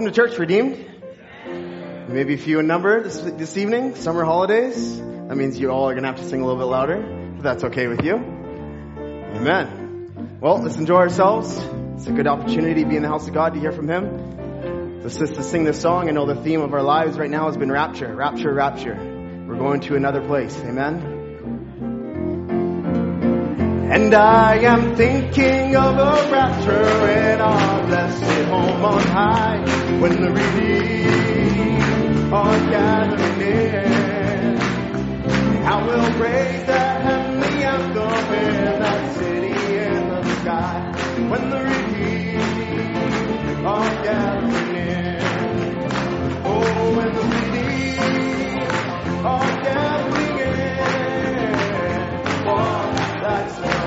Welcome to Church Redeemed. Maybe few in number this, this evening, summer holidays. That means you all are going to have to sing a little bit louder, if that's okay with you. Amen. Well, let's enjoy ourselves. It's a good opportunity to be in the house of God to hear from Him. Let's just sing this song. I know the theme of our lives right now has been rapture, rapture, rapture. We're going to another place. Amen. And I am thinking of a rapture in our blessed home on high when the redeemed are gathering near. How we'll praise that heavenly anthem in that city in the sky when the redeemed are gathering near. Oh, when the redeemed are gathering in. One oh, that's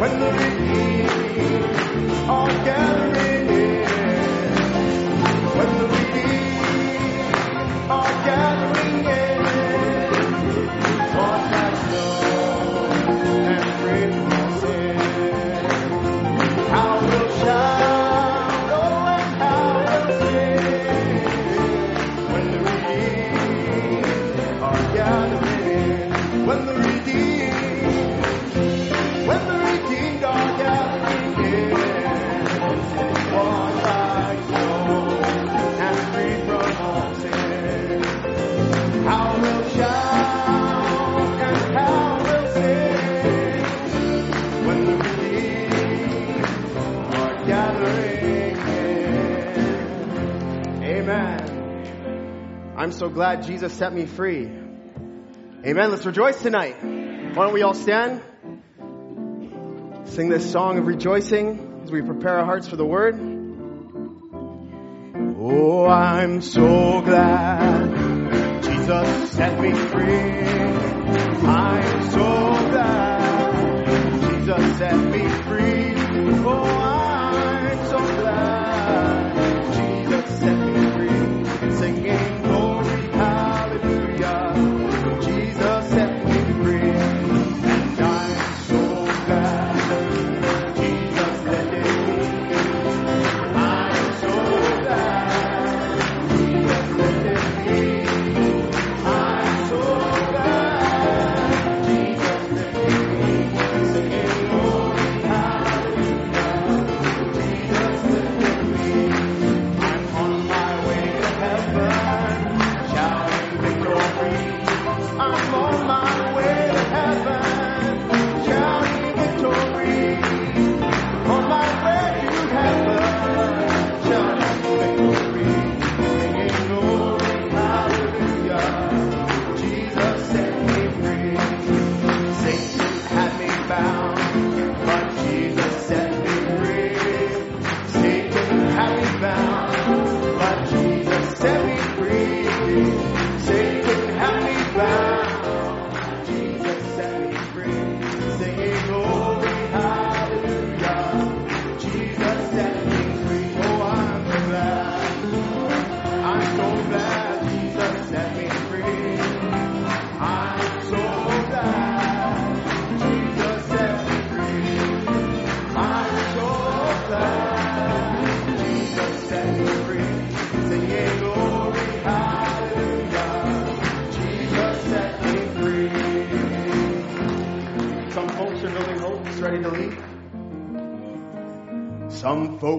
when the redeemed are gathering in. When the redeemed glad Jesus set me free. Amen. Let's rejoice tonight. Why don't we all stand? Sing this song of rejoicing as we prepare our hearts for the word. Oh, I'm so glad Jesus set me free. I'm so glad Jesus set me free.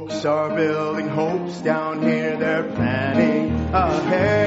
Folks are building hopes down here, they're planning ahead.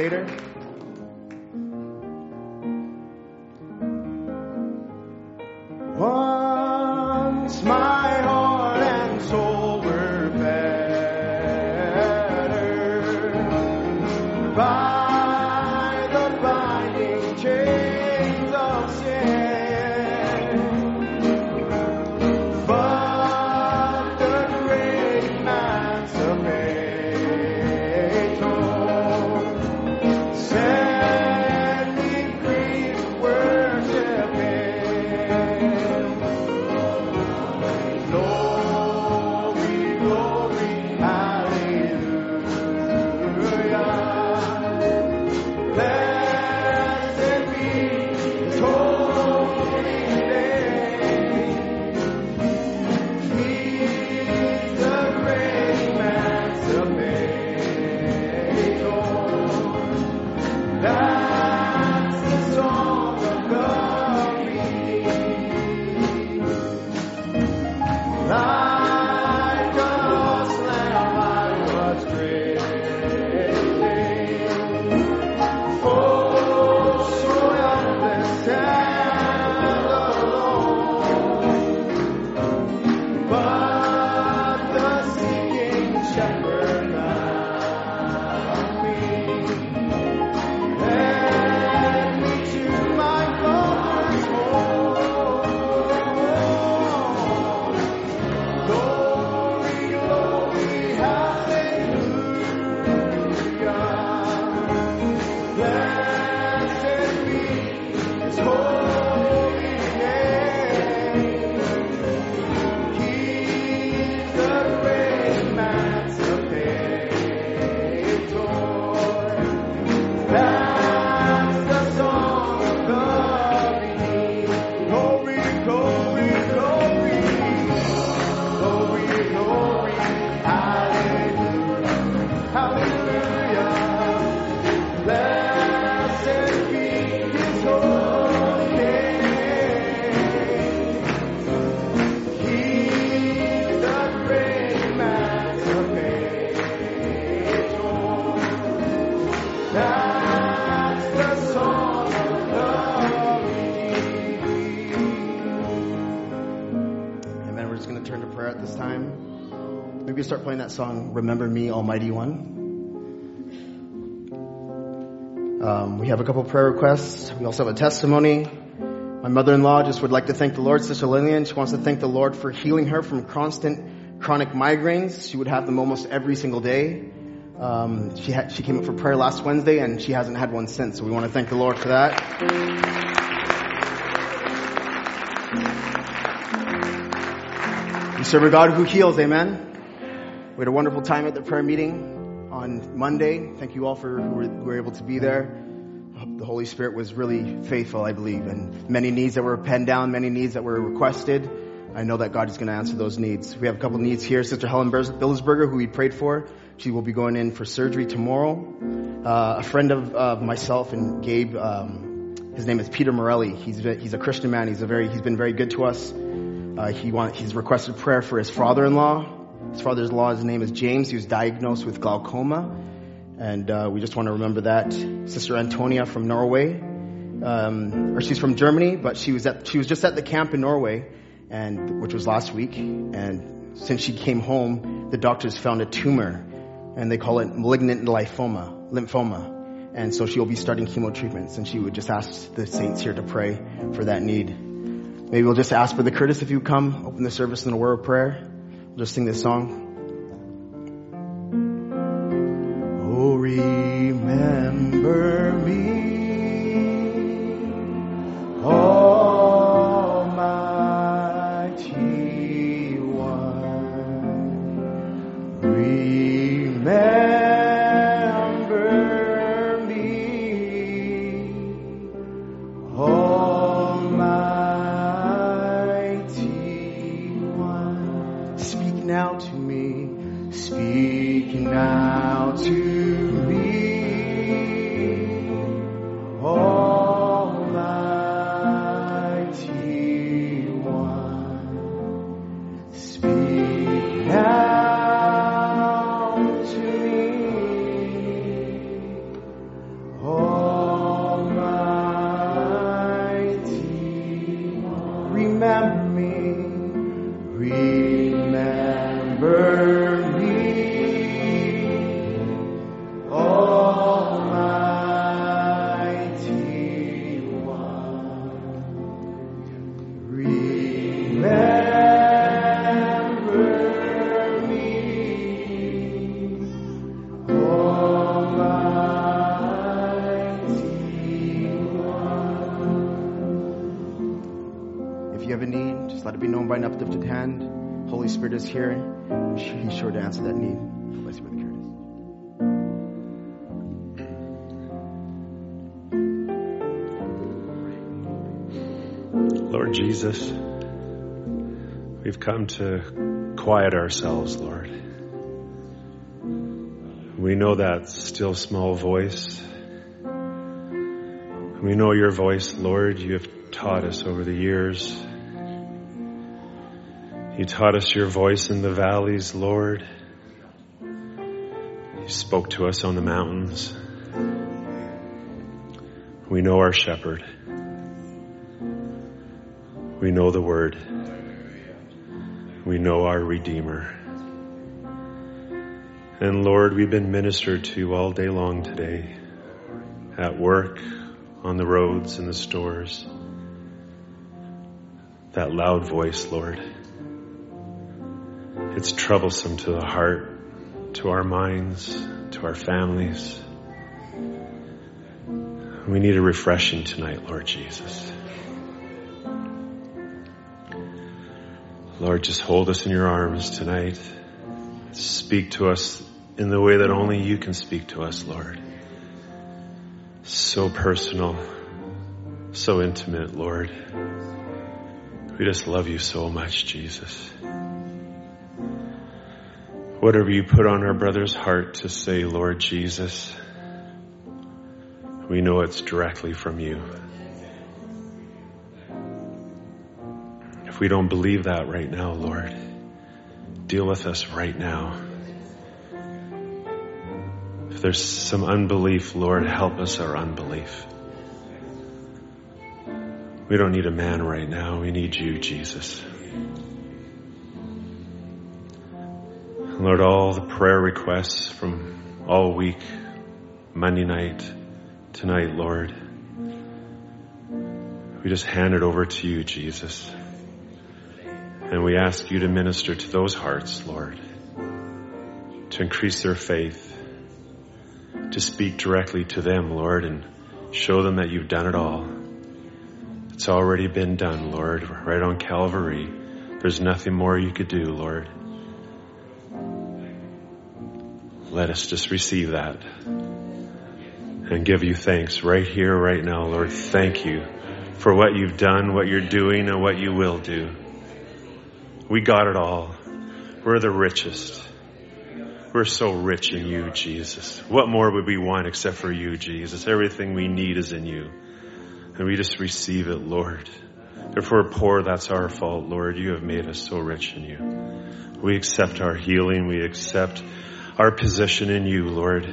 spectator? Remember Me, Almighty One. Um, we have a couple prayer requests. We also have a testimony. My mother-in-law just would like to thank the Lord, Sister Lillian. She wants to thank the Lord for healing her from constant chronic migraines. She would have them almost every single day. Um, she had, she came up for prayer last Wednesday and she hasn't had one since. So we want to thank the Lord for that. We serve a God who heals. Amen. We had a wonderful time at the prayer meeting on Monday. Thank you all for who were, who were able to be there. The Holy Spirit was really faithful, I believe, and many needs that were penned down, many needs that were requested. I know that God is going to answer those needs. We have a couple needs here. Sister Helen Billsberger, who we prayed for, she will be going in for surgery tomorrow. Uh, a friend of myself and Gabe, um, his name is Peter Morelli. He's he's a Christian man. He's a very he's been very good to us. Uh, he want, he's requested prayer for his father-in-law. His father-in-law, his name is James. He was diagnosed with glaucoma, and uh, we just want to remember that. Sister Antonia from Norway, um, or she's from Germany, but she was at she was just at the camp in Norway, and which was last week. And since she came home, the doctors found a tumor and they call it malignant lymphoma, lymphoma. And so she'll be starting chemo treatments and she would just ask the saints here to pray for that need. Maybe we'll just ask for the Curtis if you come, open the service in a word of prayer. Just sing this song. Oh, remember me. Almighty come to quiet ourselves, Lord. We know that still small voice. We know your voice, Lord. You have taught us over the years. You taught us your voice in the valleys, Lord. You spoke to us on the mountains. We know our shepherd. We know the word. We know our Redeemer. And Lord, we've been ministered to all day long today, at work, on the roads, in the stores. That loud voice, Lord. It's troublesome to the heart, to our minds, to our families. We need a refreshing tonight, Lord Jesus. Lord, just hold us in your arms tonight. Speak to us in the way that only you can speak to us, Lord. So personal, so intimate, Lord. We just love you so much, Jesus. Whatever you put on our brother's heart to say, Lord Jesus, we know it's directly from you. We don't believe that right now, Lord, deal with us right now. If there's some unbelief, Lord, help us our unbelief. We don't need a man right now. We need you, Jesus. Lord, all the prayer requests from all week, Monday night, tonight, Lord, we just hand it over to you, Jesus. And we ask you to minister to those hearts, Lord, to increase their faith, to speak directly to them, Lord, and show them that you've done it all. It's already been done, Lord, right on Calvary. There's nothing more you could do, Lord. Let us just receive that and give you thanks right here, right now, Lord. Thank you for what you've done, what you're doing, and what you will do. We got it all. We're the richest. We're so rich in you, Jesus. What more would we want except for you, Jesus? Everything we need is in you. And we just receive it, Lord. If we're poor, that's our fault, Lord. You have made us so rich in you. We accept our healing. We accept our position in you, Lord.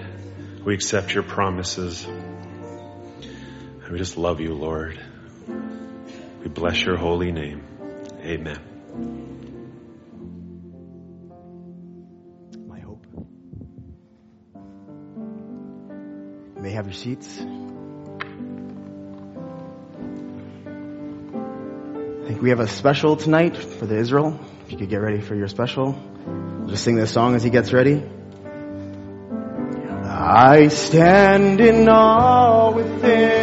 We accept your promises. And we just love you, Lord. We bless your holy name. Amen. You may have your seats. I think we have a special tonight for the Israel. If you could get ready for your special. We'll just sing this song as he gets ready. I stand in awe within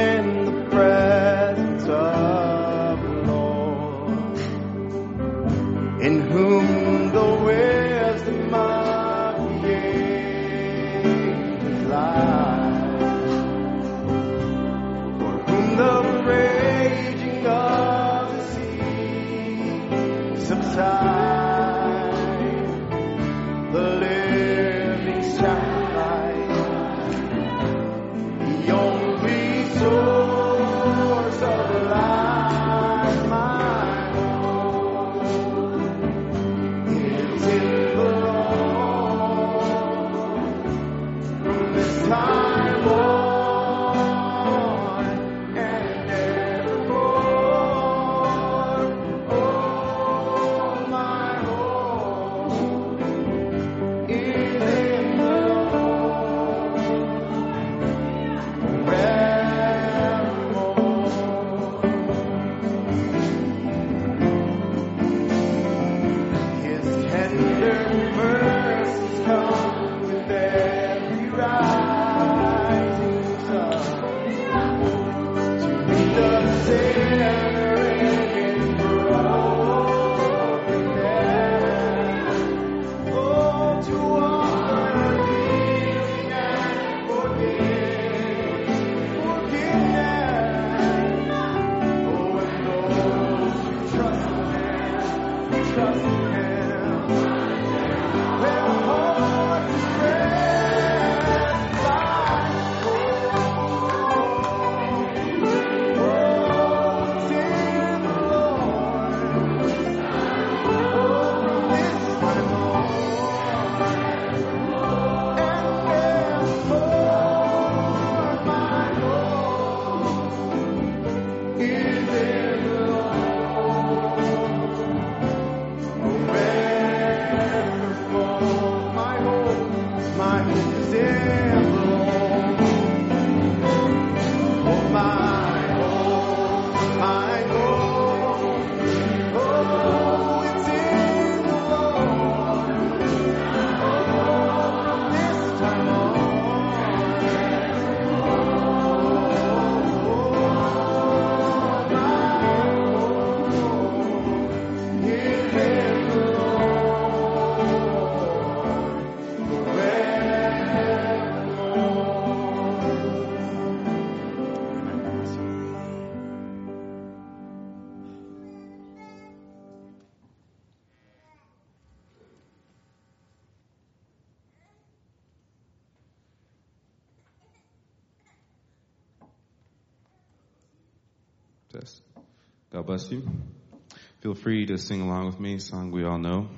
bless you. Feel free to sing along with me, song we all know.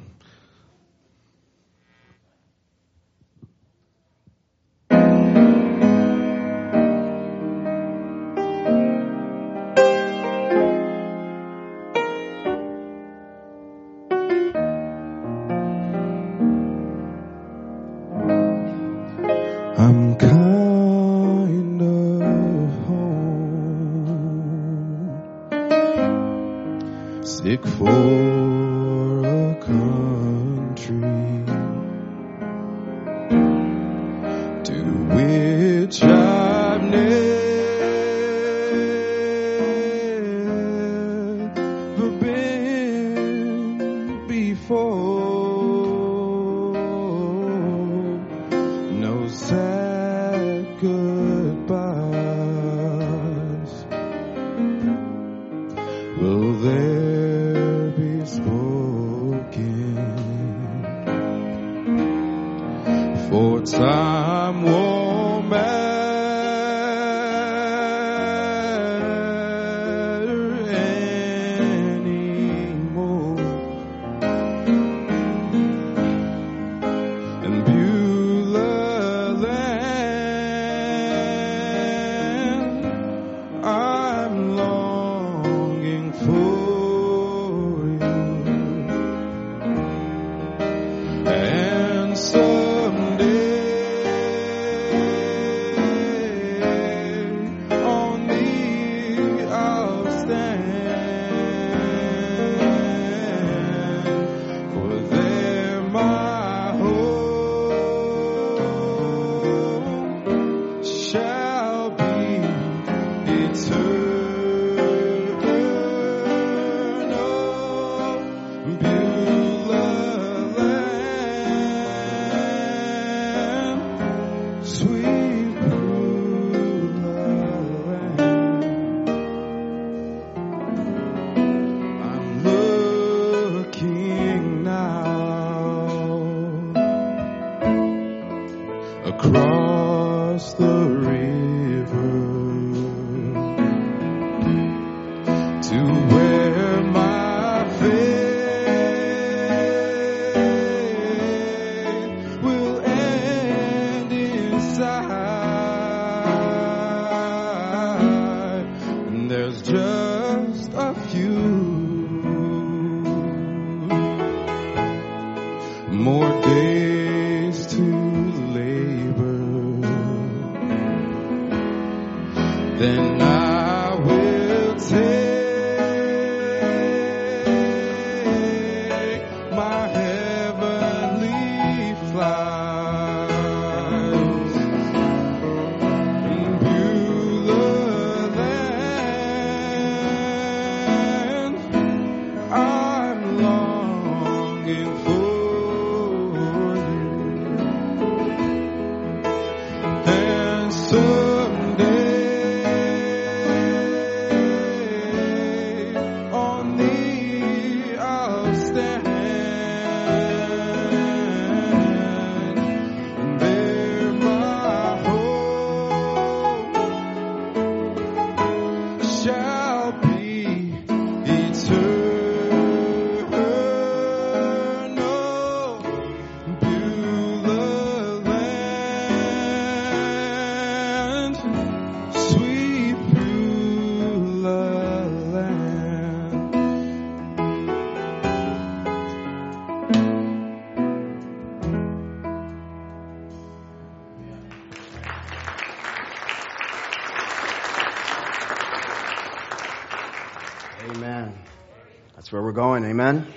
Going. Amen.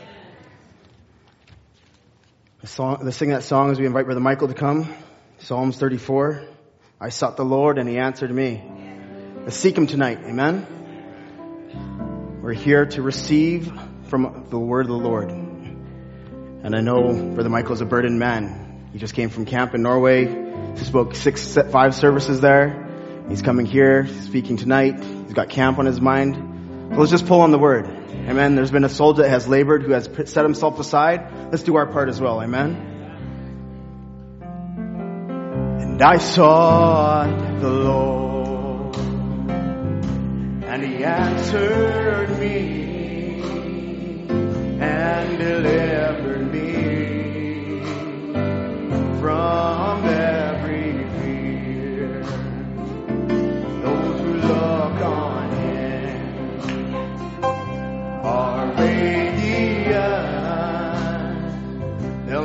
Song, let's sing that song as we invite Brother Michael to come. Psalms 34. I sought the Lord and he answered me. Let's seek him tonight. Amen. We're here to receive from the word of the Lord. And I know Brother Michael's a burdened man. He just came from camp in Norway. He spoke six, five services there. He's coming here, speaking tonight. He's got camp on his mind. So let's just pull on the word. Amen. There's been a soldier that has labored, who has set himself aside. Let's do our part as well. Amen. And I sought the Lord, and He answered me, and delivered me from every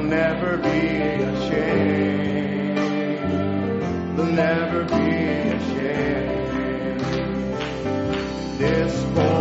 never be ashamed. They'll never be ashamed. This poor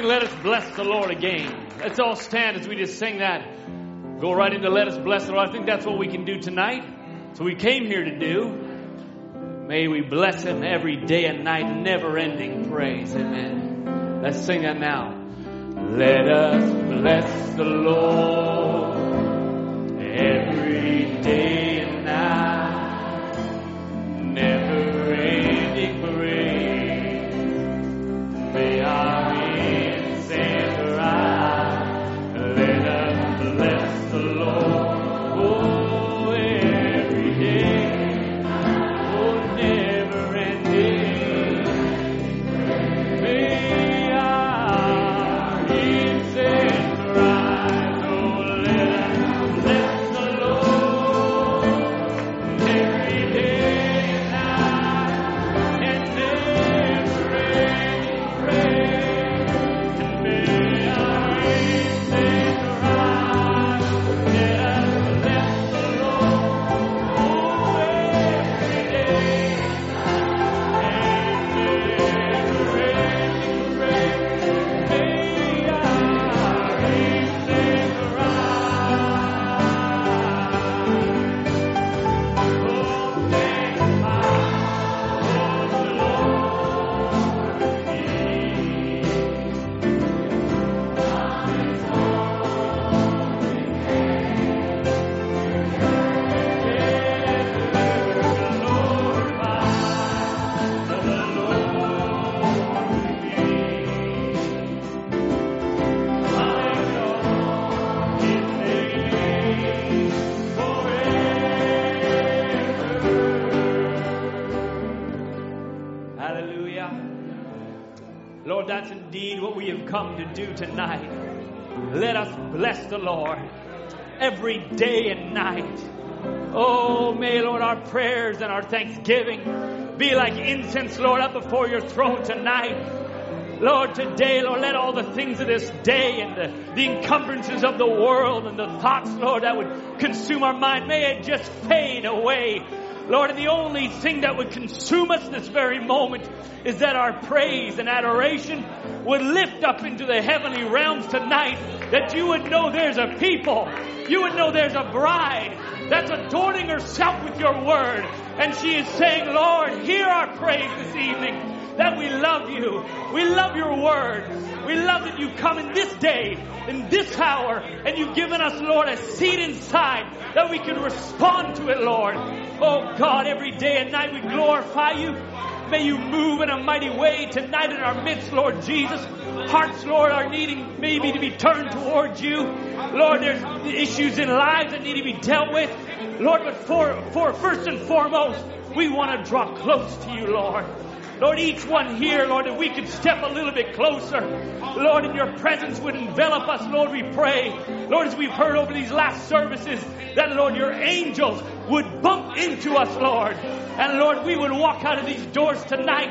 Sing Let Us Bless the Lord again. Let's all stand as we just sing that. Go right into Let Us Bless the Lord. I think that's what we can do tonight. So we came here to do. May we bless him every day and night, never ending praise. Amen. Let's sing that now. Let us bless the Lord the Lord every day and night. Oh, may, Lord, our prayers and our thanksgiving be like incense, Lord, up before your throne tonight. Lord, today, Lord, let all the things of this day and the, the encumbrances of the world and the thoughts, Lord, that would consume our mind, may it just fade away. Lord, and the only thing that would consume us this very moment is that our praise and adoration would lift up into the heavenly realms tonight, that you would know there's a people, you would know there's a bride that's adorning herself with your word, and she is saying, Lord, hear our praise this evening that we love you. We love your word. We love that you come in this day, in this hour, and you've given us, Lord, a seed inside that we can respond to it, Lord. Oh God, every day and night we glorify you. May you move in a mighty way tonight in our midst, Lord Jesus. Hearts, Lord, are needing maybe to be turned towards you. Lord, there's issues in lives that need to be dealt with. Lord, but for, for first and foremost, we want to draw close to you, Lord. Lord, each one here, Lord, if we could step a little bit closer, Lord, and your presence would envelop us, Lord, we pray. Lord, as we've heard over these last services, that, Lord, your angels would bump into us, Lord. And, Lord, we would walk out of these doors tonight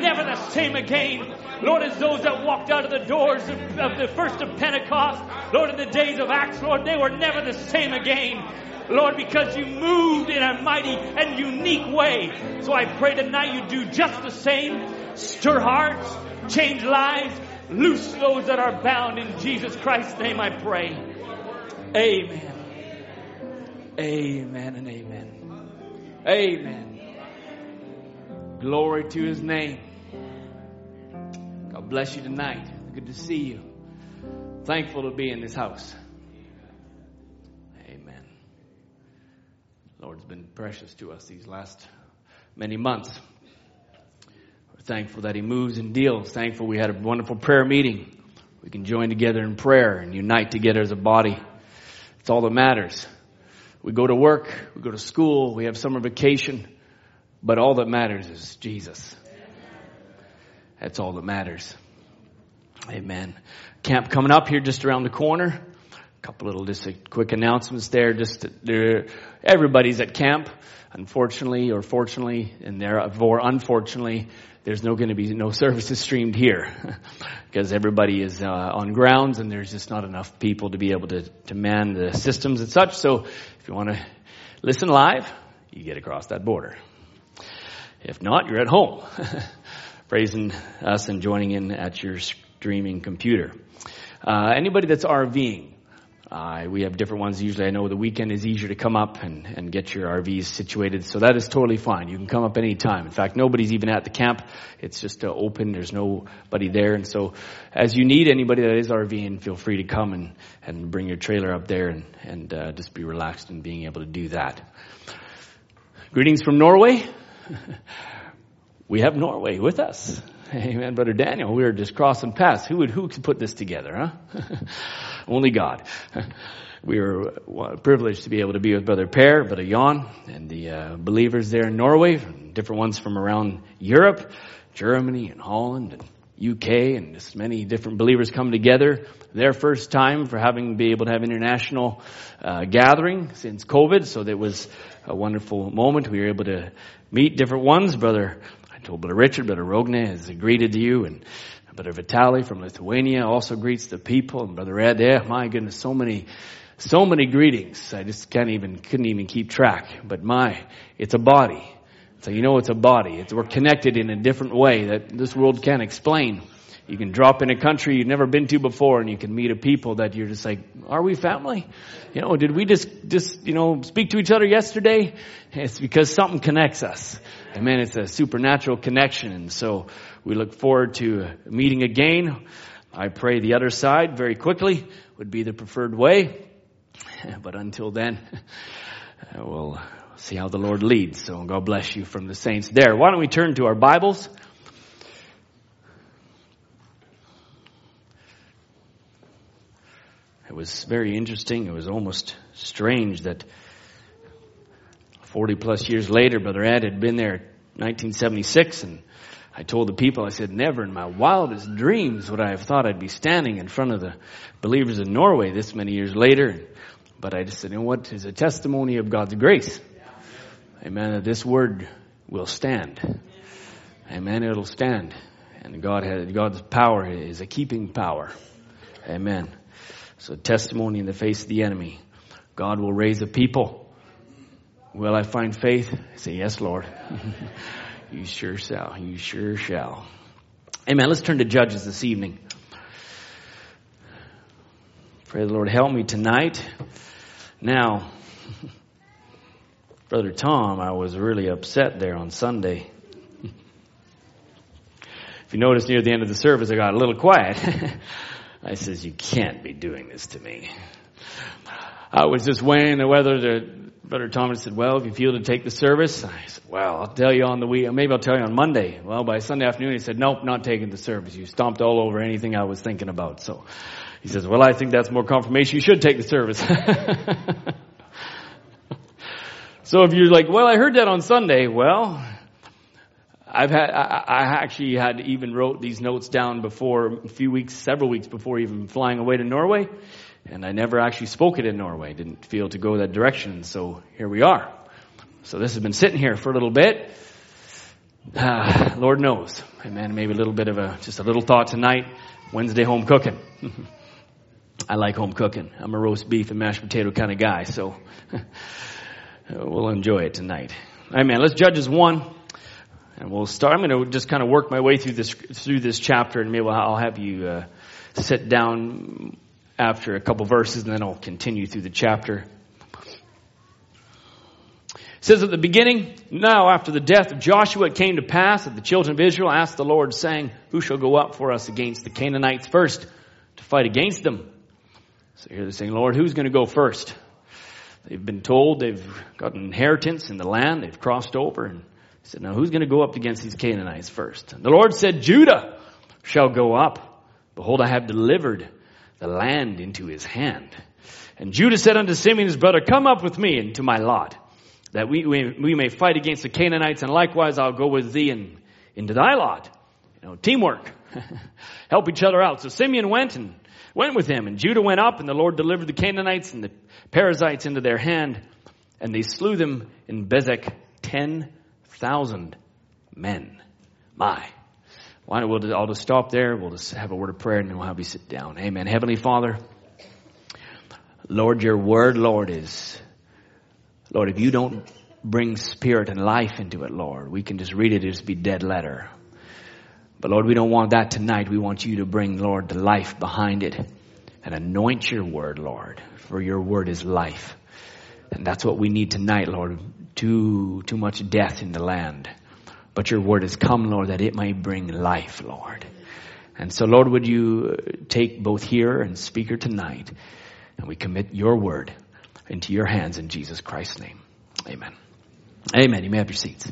never the same again. Lord, as those that walked out of the doors of, of the first of Pentecost, Lord, in the days of Acts, Lord, they were never the same again. Lord, because you moved in a mighty and unique way. So I pray tonight you do just the same. Stir hearts, change lives, loose those that are bound in Jesus Christ's name I pray. Amen. Amen and amen. Amen. Glory to his name. God bless you tonight. Good to see you. Thankful to be in this house. Been precious to us these last many months. We're thankful that He moves and deals. Thankful we had a wonderful prayer meeting. We can join together in prayer and unite together as a body. It's all that matters. We go to work, we go to school, we have summer vacation, but all that matters is Jesus. That's all that matters. Amen. Camp coming up here just around the corner. Couple little just quick announcements there. Just everybody's at camp. Unfortunately or fortunately, and therefore unfortunately, there's no going to be no services streamed here because everybody is uh, on grounds and there's just not enough people to be able to, to man the systems and such. So if you want to listen live, you get across that border. If not, you're at home praising us and joining in at your streaming computer. Uh, anybody that's RVing, uh, we have different ones. Usually I know the weekend is easier to come up and, and get your RVs situated. So that is totally fine. You can come up any time. In fact, nobody's even at the camp. It's just uh, open. There's nobody there. And so as you need anybody that is RVing, feel free to come and, and bring your trailer up there and, and uh, just be relaxed in being able to do that. Greetings from Norway. we have Norway with us. Amen, Brother Daniel. We were just crossing paths. Who would, who could put this together, huh? Only God. We were privileged to be able to be with Brother Per, Brother Jan, and the uh, believers there in Norway, different ones from around Europe, Germany and Holland and UK, and just many different believers come together. Their first time for having be able to have international uh, gathering since COVID, so that was a wonderful moment. We were able to meet different ones. Brother I told Brother Richard, Brother Rogne has greeted you, and Brother Vitali from Lithuania also greets the people, and Brother Ed, yeah, my goodness, so many, so many greetings. I just can't even, couldn't even keep track. But my, it's a body. So you know it's a body. It's, we're connected in a different way that this world can't explain. You can drop in a country you've never been to before and you can meet a people that you're just like, are we family? You know, did we just, just, you know, speak to each other yesterday? It's because something connects us. Amen. It's a supernatural connection. And so we look forward to meeting again. I pray the other side very quickly would be the preferred way. But until then, we'll see how the Lord leads. So God bless you from the saints there. Why don't we turn to our Bibles? It was very interesting. It was almost strange that 40 plus years later, Brother Ed had been there 1976 and I told the people, I said, never in my wildest dreams would I have thought I'd be standing in front of the believers in Norway this many years later. But I just said, you know what? It's a testimony of God's grace. Amen. That this word will stand. Amen. It'll stand. And God has, God's power is a keeping power. Amen. So testimony in the face of the enemy. God will raise a people. Will I find faith? Say, yes, Lord. you sure shall. You sure shall. Amen. Let's turn to Judges this evening. Pray the Lord help me tonight. Now, Brother Tom, I was really upset there on Sunday. if you notice near the end of the service, I got a little quiet. I says, you can't be doing this to me. I was just weighing the whether to, Brother Thomas said, well, if you feel to take the service, I said, well, I'll tell you on the week, maybe I'll tell you on Monday. Well, by Sunday afternoon, he said, nope, not taking the service. You stomped all over anything I was thinking about. So he says, well, I think that's more confirmation. You should take the service. so if you're like, well, I heard that on Sunday. Well, I've had, I, I actually had even wrote these notes down before, a few weeks, several weeks before even flying away to Norway. And I never actually spoke it in Norway. Didn't feel to go that direction. So here we are. So this has been sitting here for a little bit. Uh, Lord knows. Amen. Maybe a little bit of a, just a little thought tonight. Wednesday home cooking. I like home cooking. I'm a roast beef and mashed potato kind of guy. So we'll enjoy it tonight. Amen. Let's Judges 1. And we'll start. I'm going to just kind of work my way through this, through this chapter and maybe I'll have you, uh, sit down after a couple verses and then I'll continue through the chapter. It says at the beginning, now after the death of Joshua it came to pass that the children of Israel asked the Lord saying, who shall go up for us against the Canaanites first to fight against them? So here they're saying, Lord, who's going to go first? They've been told they've got an inheritance in the land. They've crossed over and said, now who's going to go up against these Canaanites first? And the Lord said, Judah shall go up. Behold, I have delivered the land into his hand. And Judah said unto Simeon his brother, Come up with me into my lot, that we, we, we may fight against the Canaanites, and likewise I'll go with thee in, into thy lot. You know, teamwork. Help each other out. So Simeon went and went with him, and Judah went up, and the Lord delivered the Canaanites and the Perizzites into their hand, and they slew them in Bezek ten thousand men. My. Why don't we I'll just stop there. We'll just have a word of prayer and then we'll have you sit down. Amen. Heavenly Father, Lord, your word, Lord, is, Lord, if you don't bring spirit and life into it, Lord, we can just read it, it just be dead letter. But Lord, we don't want that tonight. We want you to bring, Lord, the life behind it and anoint your word, Lord, for your word is life. And that's what we need tonight, Lord. Too, too much death in the land. But your word has come, Lord, that it may bring life, Lord. And so, Lord, would you take both hearer and speaker tonight, and we commit your word into your hands in Jesus Christ's name. Amen. Amen. You may have your seats.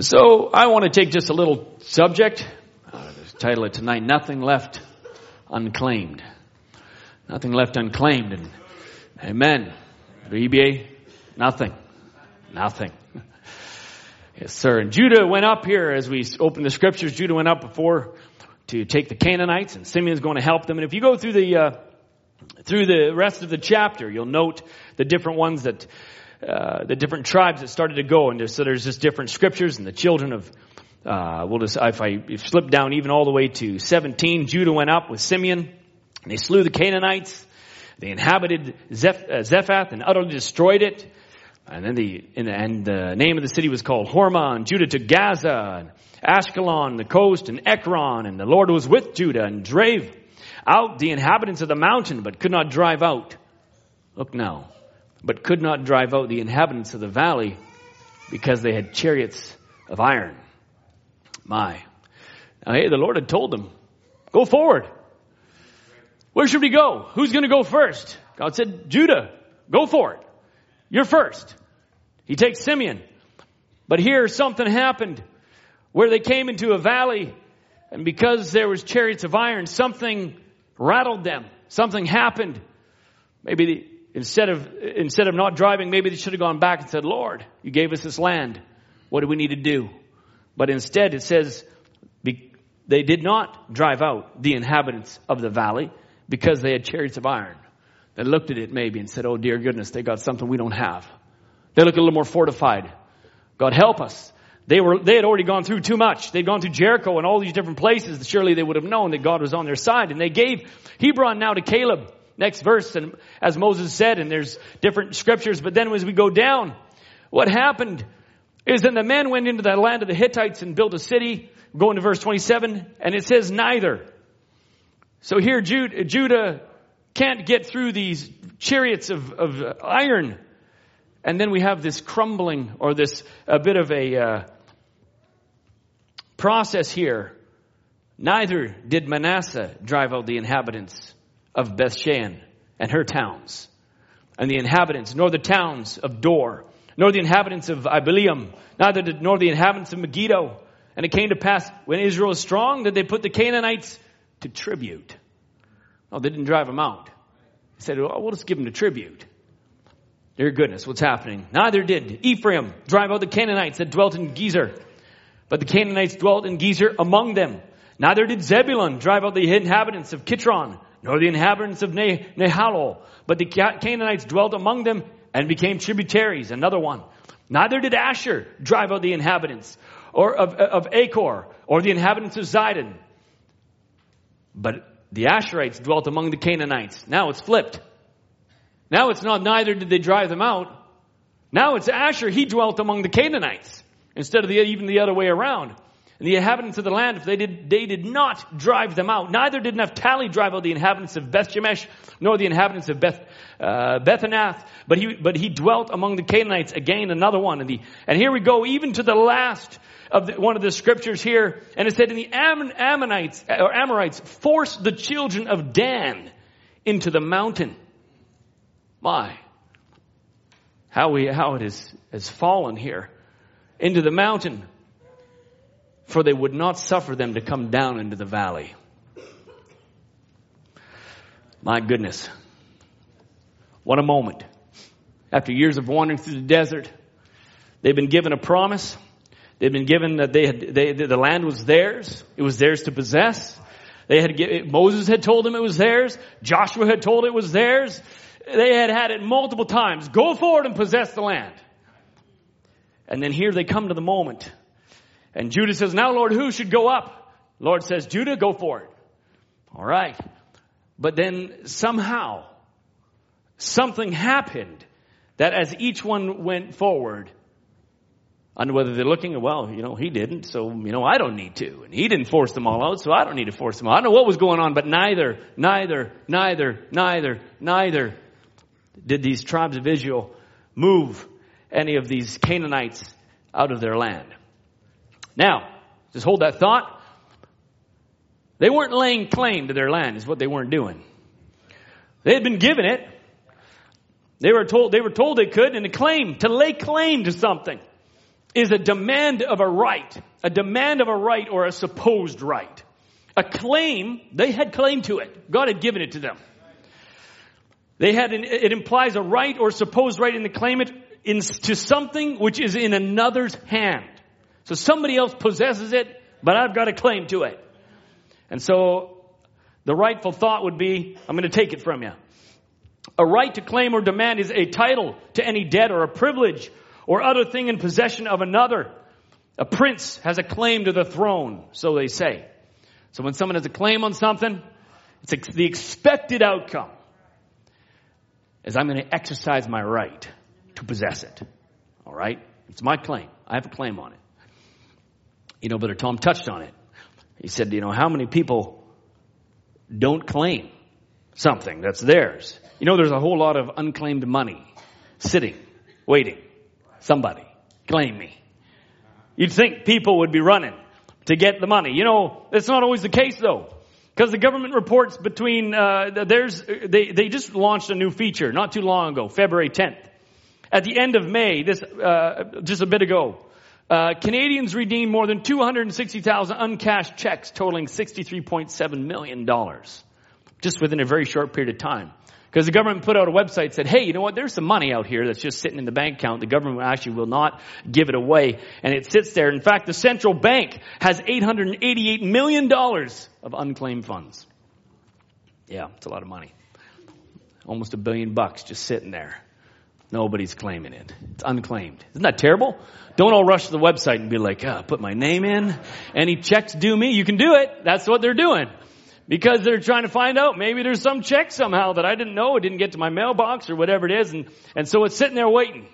So I want to take just a little subject. Uh, title it tonight, Nothing Left Unclaimed. Nothing Left Unclaimed. And amen. EBA, Nothing. Nothing. Yes, sir. And Judah went up here as we open the scriptures. Judah went up before to take the Canaanites, and Simeon's going to help them. And if you go through the uh, through the rest of the chapter, you'll note the different ones that uh, the different tribes that started to go. And so there's just different scriptures, and the children of uh, we'll just if I if slip down even all the way to 17, Judah went up with Simeon, and they slew the Canaanites. They inhabited Zeph, uh, Zephath and utterly destroyed it. And then the, and the name of the city was called Hormah, and Judah to Gaza, and Ashkelon, the coast, and Ekron, and the Lord was with Judah, and drave out the inhabitants of the mountain, but could not drive out. Look now. But could not drive out the inhabitants of the valley, because they had chariots of iron. My. Now, hey, the Lord had told them, go forward. Where should we go? Who's going to go first? God said, Judah, go for it. You're first. He takes Simeon. But here something happened where they came into a valley and because there was chariots of iron, something rattled them. Something happened. Maybe the, instead of, instead of not driving, maybe they should have gone back and said, Lord, you gave us this land. What do we need to do? But instead it says they did not drive out the inhabitants of the valley because they had chariots of iron. They looked at it maybe and said, oh dear goodness, they got something we don't have. They look a little more fortified. God help us. They were, they had already gone through too much. They'd gone to Jericho and all these different places. Surely they would have known that God was on their side. And they gave Hebron now to Caleb. Next verse, and as Moses said, and there's different scriptures, but then as we go down, what happened is then the men went into the land of the Hittites and built a city. Go into verse 27, and it says neither. So here Judah can't get through these chariots of, of iron. And then we have this crumbling or this a bit of a uh, process here. Neither did Manasseh drive out the inhabitants of Bethshan and her towns, and the inhabitants, nor the towns of Dor, nor the inhabitants of Ibleam, neither did nor the inhabitants of Megiddo. And it came to pass when Israel was strong that they put the Canaanites to tribute. No, they didn't drive them out. They said, well, we'll just give them to tribute. Dear goodness, what's happening? Neither did Ephraim drive out the Canaanites that dwelt in Gezer, but the Canaanites dwelt in Gezer among them. Neither did Zebulun drive out the inhabitants of Kitron, nor the inhabitants of ne- but the Canaanites dwelt among them and became tributaries. Another one. Neither did Asher drive out the inhabitants or of, of Achor or the inhabitants of Zidon. But the Asherites dwelt among the Canaanites. Now it's flipped. Now it's not neither did they drive them out. Now it's Asher. He dwelt among the Canaanites instead of the, even the other way around. And the inhabitants of the land, if they did, they did not drive them out. Neither did Naphtali drive out the inhabitants of Beth Shemesh, nor the inhabitants of Beth, uh, Bethanath, but he, but he dwelt among the Canaanites. Again, another one. And, the, and here we go, even to the last of the, one of the scriptures here. And it said, and the Ammon, Ammonites, or Amorites forced the children of Dan into the mountain. My. How we, how it is, has fallen here. Into the mountain for they would not suffer them to come down into the valley. My goodness. What a moment. After years of wandering through the desert, they've been given a promise. They've been given that they had, they, the land was theirs. It was theirs to possess. They had, Moses had told them it was theirs. Joshua had told it was theirs. They had had it multiple times. Go forward and possess the land. And then here they come to the moment and Judah says, now Lord, who should go up? Lord says, Judah, go for it. All right. But then somehow something happened that as each one went forward, and whether they're looking, well, you know, he didn't, so, you know, I don't need to. And he didn't force them all out, so I don't need to force them out. I don't know what was going on, but neither, neither, neither, neither, neither did these tribes of Israel move any of these Canaanites out of their land. Now, just hold that thought. They weren't laying claim to their land, is what they weren't doing. They had been given it. They were told, they were told they could, and a claim, to lay claim to something is a demand of a right. A demand of a right or a supposed right. A claim, they had claim to it. God had given it to them. They had, an, it implies a right or supposed right in the claimant in, to something which is in another's hand. So somebody else possesses it, but I've got a claim to it. And so the rightful thought would be, I'm going to take it from you. A right to claim or demand is a title to any debt or a privilege or other thing in possession of another. A prince has a claim to the throne, so they say. So when someone has a claim on something, it's the expected outcome is I'm going to exercise my right to possess it. All right? It's my claim. I have a claim on it. You know, Brother Tom touched on it. He said, you know, how many people don't claim something that's theirs? You know, there's a whole lot of unclaimed money sitting, waiting. Somebody, claim me. You'd think people would be running to get the money. You know, that's not always the case though. Because the government reports between, uh, there's, they, they just launched a new feature not too long ago, February 10th. At the end of May, this, uh, just a bit ago, uh, Canadians redeemed more than 260,000 uncashed checks totaling $63.7 million just within a very short period of time. Because the government put out a website said, hey, you know what? There's some money out here that's just sitting in the bank account. The government actually will not give it away. And it sits there. In fact, the central bank has $888 million of unclaimed funds. Yeah, it's a lot of money. Almost a billion bucks just sitting there. Nobody's claiming it. It's unclaimed. Isn't that terrible? Don't all rush to the website and be like, ah, put my name in. Any checks due me? You can do it. That's what they're doing. Because they're trying to find out maybe there's some check somehow that I didn't know, it didn't get to my mailbox or whatever it is, and, and so it's sitting there waiting.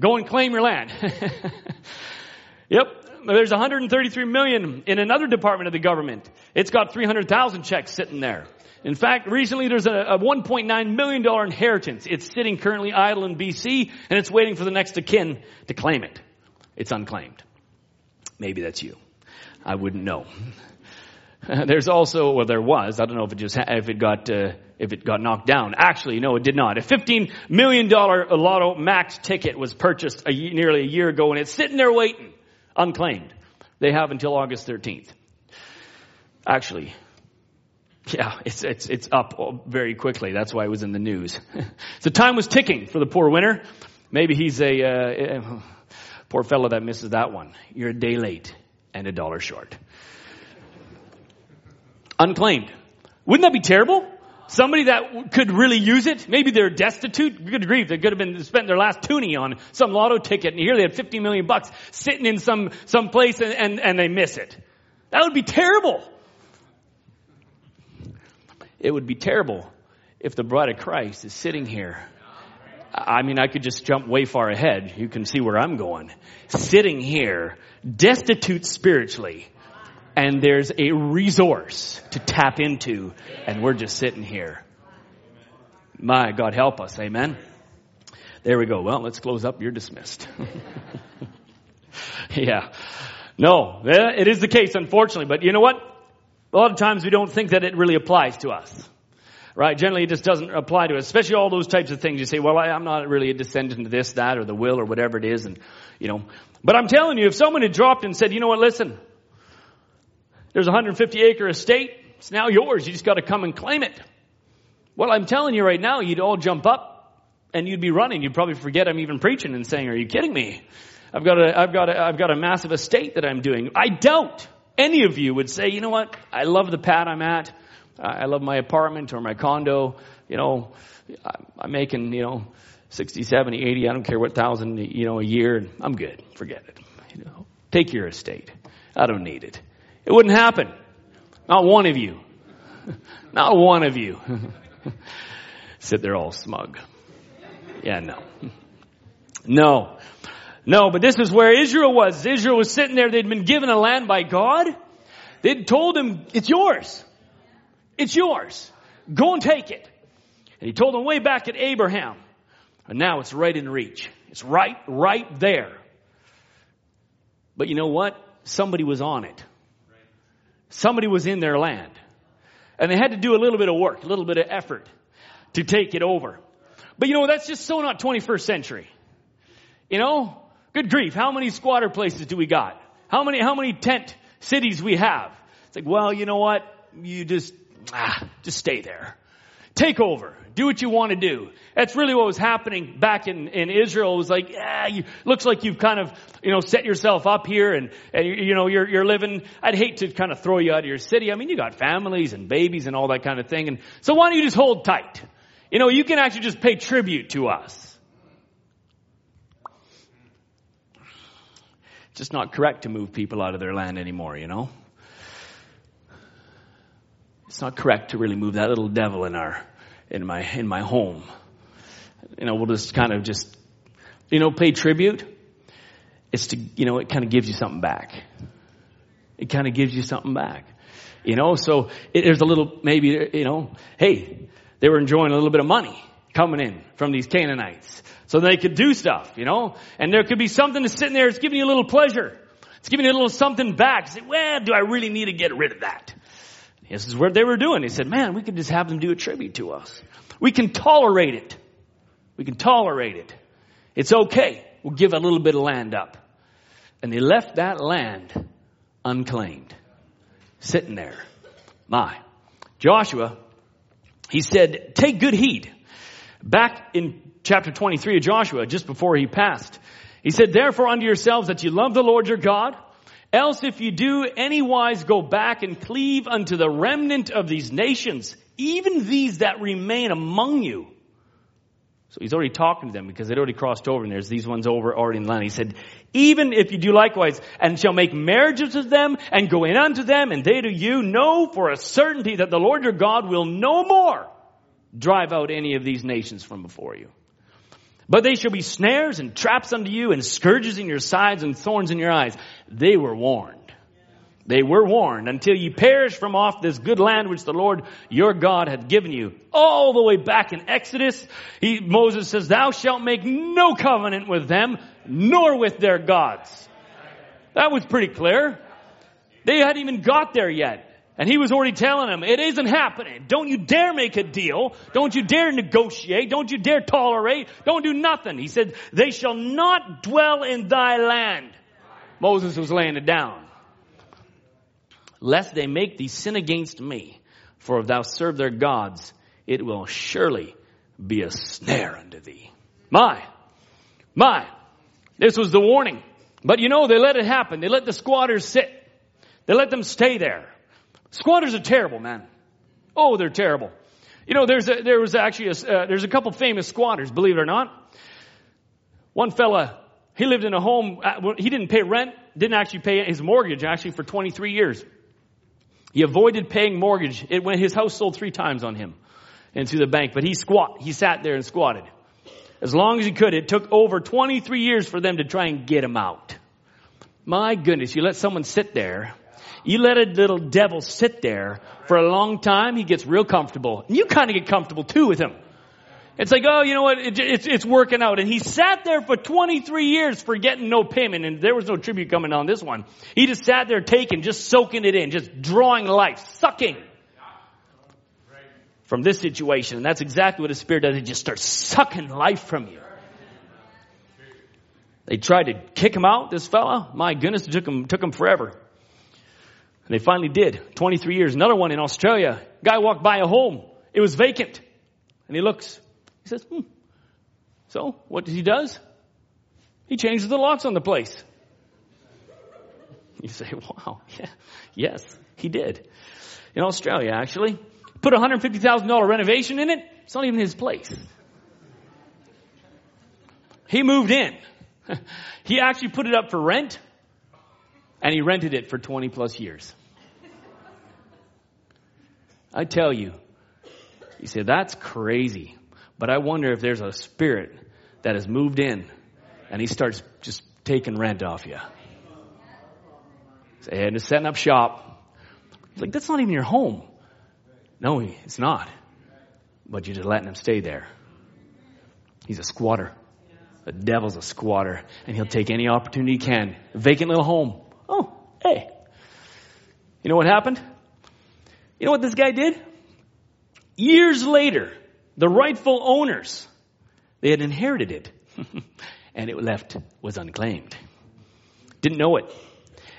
Go and claim your land. yep. There's 133 million in another department of the government. It's got 300,000 checks sitting there. In fact, recently there's a, a $1.9 million inheritance. It's sitting currently idle in BC and it's waiting for the next of kin to claim it. It's unclaimed. Maybe that's you. I wouldn't know. There's also, well, there was. I don't know if it just if it got uh, if it got knocked down. Actually, no, it did not. A 15 million dollar Lotto Max ticket was purchased a, nearly a year ago, and it's sitting there waiting, unclaimed. They have until August 13th. Actually, yeah, it's it's it's up very quickly. That's why it was in the news. so time was ticking for the poor winner. Maybe he's a uh, poor fellow that misses that one. You're a day late and a dollar short unclaimed. Wouldn't that be terrible? Somebody that could really use it. Maybe they're destitute. Good grief. They could have been spent their last toonie on some lotto ticket and here they had 50 million bucks sitting in some, some place and, and, and they miss it. That would be terrible. It would be terrible if the bride of Christ is sitting here. I mean, I could just jump way far ahead. You can see where I'm going. Sitting here, destitute spiritually, and there's a resource to tap into, and we're just sitting here. My God help us, amen. There we go. Well, let's close up. You're dismissed. yeah. No, it is the case, unfortunately, but you know what? A lot of times we don't think that it really applies to us. Right? Generally, it just doesn't apply to us, especially all those types of things. You say, well, I, I'm not really a descendant of this, that, or the will, or whatever it is, and, you know. But I'm telling you, if someone had dropped and said, you know what, listen, there's a 150 acre estate. It's now yours. You just got to come and claim it. Well, I'm telling you right now, you'd all jump up and you'd be running. You'd probably forget I'm even preaching and saying, are you kidding me? I've got a, I've got a, I've got a massive estate that I'm doing. I doubt any of you would say, you know what? I love the pad I'm at. I love my apartment or my condo. You know, I'm making, you know, 60, 70, 80, I don't care what thousand, you know, a year. I'm good. Forget it. You know, take your estate. I don't need it. It wouldn't happen. Not one of you. Not one of you. Sit there all smug. Yeah, no. No. No, but this is where Israel was. Israel was sitting there. They'd been given a land by God. They'd told him, it's yours. It's yours. Go and take it. And he told them way back at Abraham. And now it's right in reach. It's right, right there. But you know what? Somebody was on it. Somebody was in their land. And they had to do a little bit of work, a little bit of effort to take it over. But you know, that's just so not 21st century. You know, good grief, how many squatter places do we got? How many, how many tent cities we have? It's like, well, you know what? You just, ah, just stay there. Take over. Do what you want to do. That's really what was happening back in, in Israel. It was like, yeah, you, looks like you've kind of, you know, set yourself up here and, and you, know, you're, you're living, I'd hate to kind of throw you out of your city. I mean, you got families and babies and all that kind of thing. And so why don't you just hold tight? You know, you can actually just pay tribute to us. It's just not correct to move people out of their land anymore, you know? It's not correct to really move that little devil in our, in my, in my home. You know, we'll just kind of just, you know, pay tribute. It's to, you know, it kind of gives you something back. It kind of gives you something back. You know, so it, there's a little, maybe, you know, hey, they were enjoying a little bit of money coming in from these Canaanites. So they could do stuff, you know, and there could be something that's sitting there, it's giving you a little pleasure. It's giving you a little something back. Say, well, do I really need to get rid of that? This is what they were doing. He said, man, we could just have them do a tribute to us. We can tolerate it. We can tolerate it. It's okay. We'll give a little bit of land up. And they left that land unclaimed. Sitting there. My. Joshua, he said, take good heed. Back in chapter 23 of Joshua, just before he passed, he said, therefore unto yourselves that you love the Lord your God, Else if you do anywise go back and cleave unto the remnant of these nations, even these that remain among you. So he's already talking to them because they'd already crossed over and there's these ones over already in the land. He said, even if you do likewise and shall make marriages with them and go in unto them and they to you, know for a certainty that the Lord your God will no more drive out any of these nations from before you. But they shall be snares and traps unto you and scourges in your sides and thorns in your eyes. They were warned. They were warned until you perish from off this good land which the Lord your God hath given you. All the way back in Exodus, he, Moses says, thou shalt make no covenant with them, nor with their gods. That was pretty clear. They hadn't even got there yet. And he was already telling him, it isn't happening. Don't you dare make a deal. Don't you dare negotiate. Don't you dare tolerate. Don't do nothing. He said, they shall not dwell in thy land. Moses was laying it down. Lest they make thee sin against me. For if thou serve their gods, it will surely be a snare unto thee. My, my, this was the warning. But you know, they let it happen. They let the squatters sit. They let them stay there. Squatters are terrible, man. Oh, they're terrible. You know, there's a, there was actually a, uh, there's a couple famous squatters, believe it or not. One fella, he lived in a home, uh, he didn't pay rent, didn't actually pay his mortgage actually for 23 years. He avoided paying mortgage. It went, his house sold three times on him and the bank, but he squat, he sat there and squatted. As long as he could, it took over 23 years for them to try and get him out. My goodness, you let someone sit there you let a little devil sit there for a long time, he gets real comfortable. And you kind of get comfortable too with him. It's like, oh, you know what? It, it's, it's working out. And he sat there for 23 years for getting no payment. And there was no tribute coming on this one. He just sat there taking, just soaking it in, just drawing life, sucking from this situation. And that's exactly what the Spirit does. It just starts sucking life from you. They tried to kick him out, this fella. My goodness, it took him, took him forever. And they finally did. 23 years. Another one in Australia. Guy walked by a home. It was vacant. And he looks. He says, hmm. So, what does he does? He changes the locks on the place. You say, wow, yeah, yes, he did. In Australia, actually. Put a $150,000 renovation in it. It's not even his place. He moved in. he actually put it up for rent and he rented it for 20 plus years. I tell you, you say, that's crazy. But I wonder if there's a spirit that has moved in and he starts just taking rent off you. And setting up shop. like, that's not even your home. No, it's not. But you're just letting him stay there. He's a squatter. The devil's a squatter, and he'll take any opportunity he can. A vacant little home. Oh, hey. You know what happened? You know what this guy did? Years later, the rightful owners, they had inherited it. and it left was unclaimed. Didn't know it.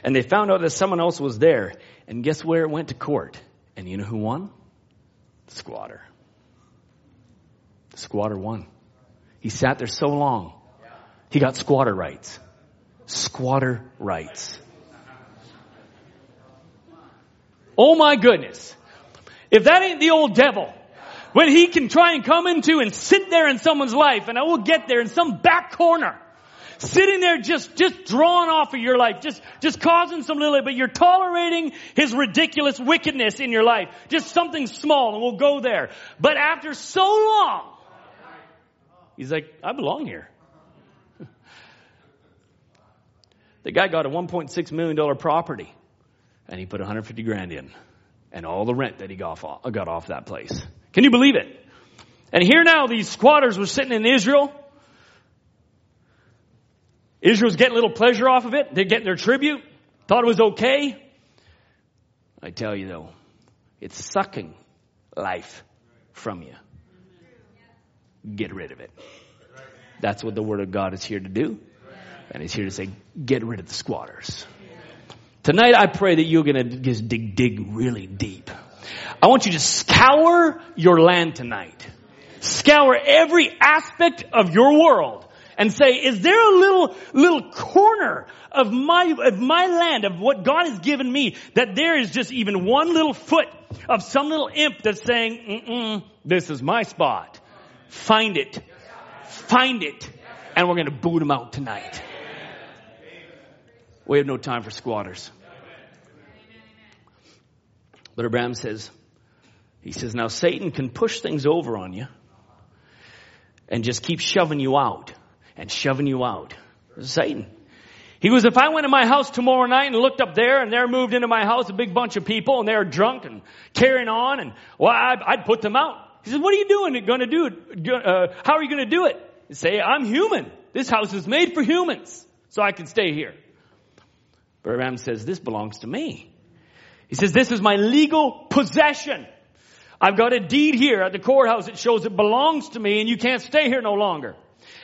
And they found out that someone else was there. And guess where it went to court? And you know who won? The squatter. The squatter won. He sat there so long. He got squatter rights. Squatter rights. Oh my goodness. If that ain't the old devil, when he can try and come into and sit there in someone's life, and I will get there in some back corner, sitting there just, just drawing off of your life, just, just causing some little, but you're tolerating his ridiculous wickedness in your life. Just something small and we'll go there. But after so long, he's like, I belong here. the guy got a $1.6 million property and he put 150 grand in and all the rent that he got off, uh, got off that place. Can you believe it? And here now these squatters were sitting in Israel. Israel's getting a little pleasure off of it. They're getting their tribute. Thought it was okay. I tell you though, it's sucking life from you. Get rid of it. That's what the Word of God is here to do. And He's here to say, get rid of the squatters. Tonight I pray that you're gonna just dig, dig really deep. I want you to scour your land tonight. Scour every aspect of your world and say, is there a little, little corner of my, of my land, of what God has given me, that there is just even one little foot of some little imp that's saying, this is my spot. Find it. Find it. And we're gonna boot him out tonight. We have no time for squatters. Brother Branham says, he says, now Satan can push things over on you and just keep shoving you out and shoving you out. Satan. He goes, if I went to my house tomorrow night and looked up there and there moved into my house a big bunch of people and they're drunk and carrying on and, well, I'd, I'd put them out. He says, what are you doing? Going to do it? Uh, how are you going to do it? Say, I'm human. This house is made for humans, so I can stay here. But Branham says, this belongs to me. He says, this is my legal possession. I've got a deed here at the courthouse that shows it belongs to me and you can't stay here no longer.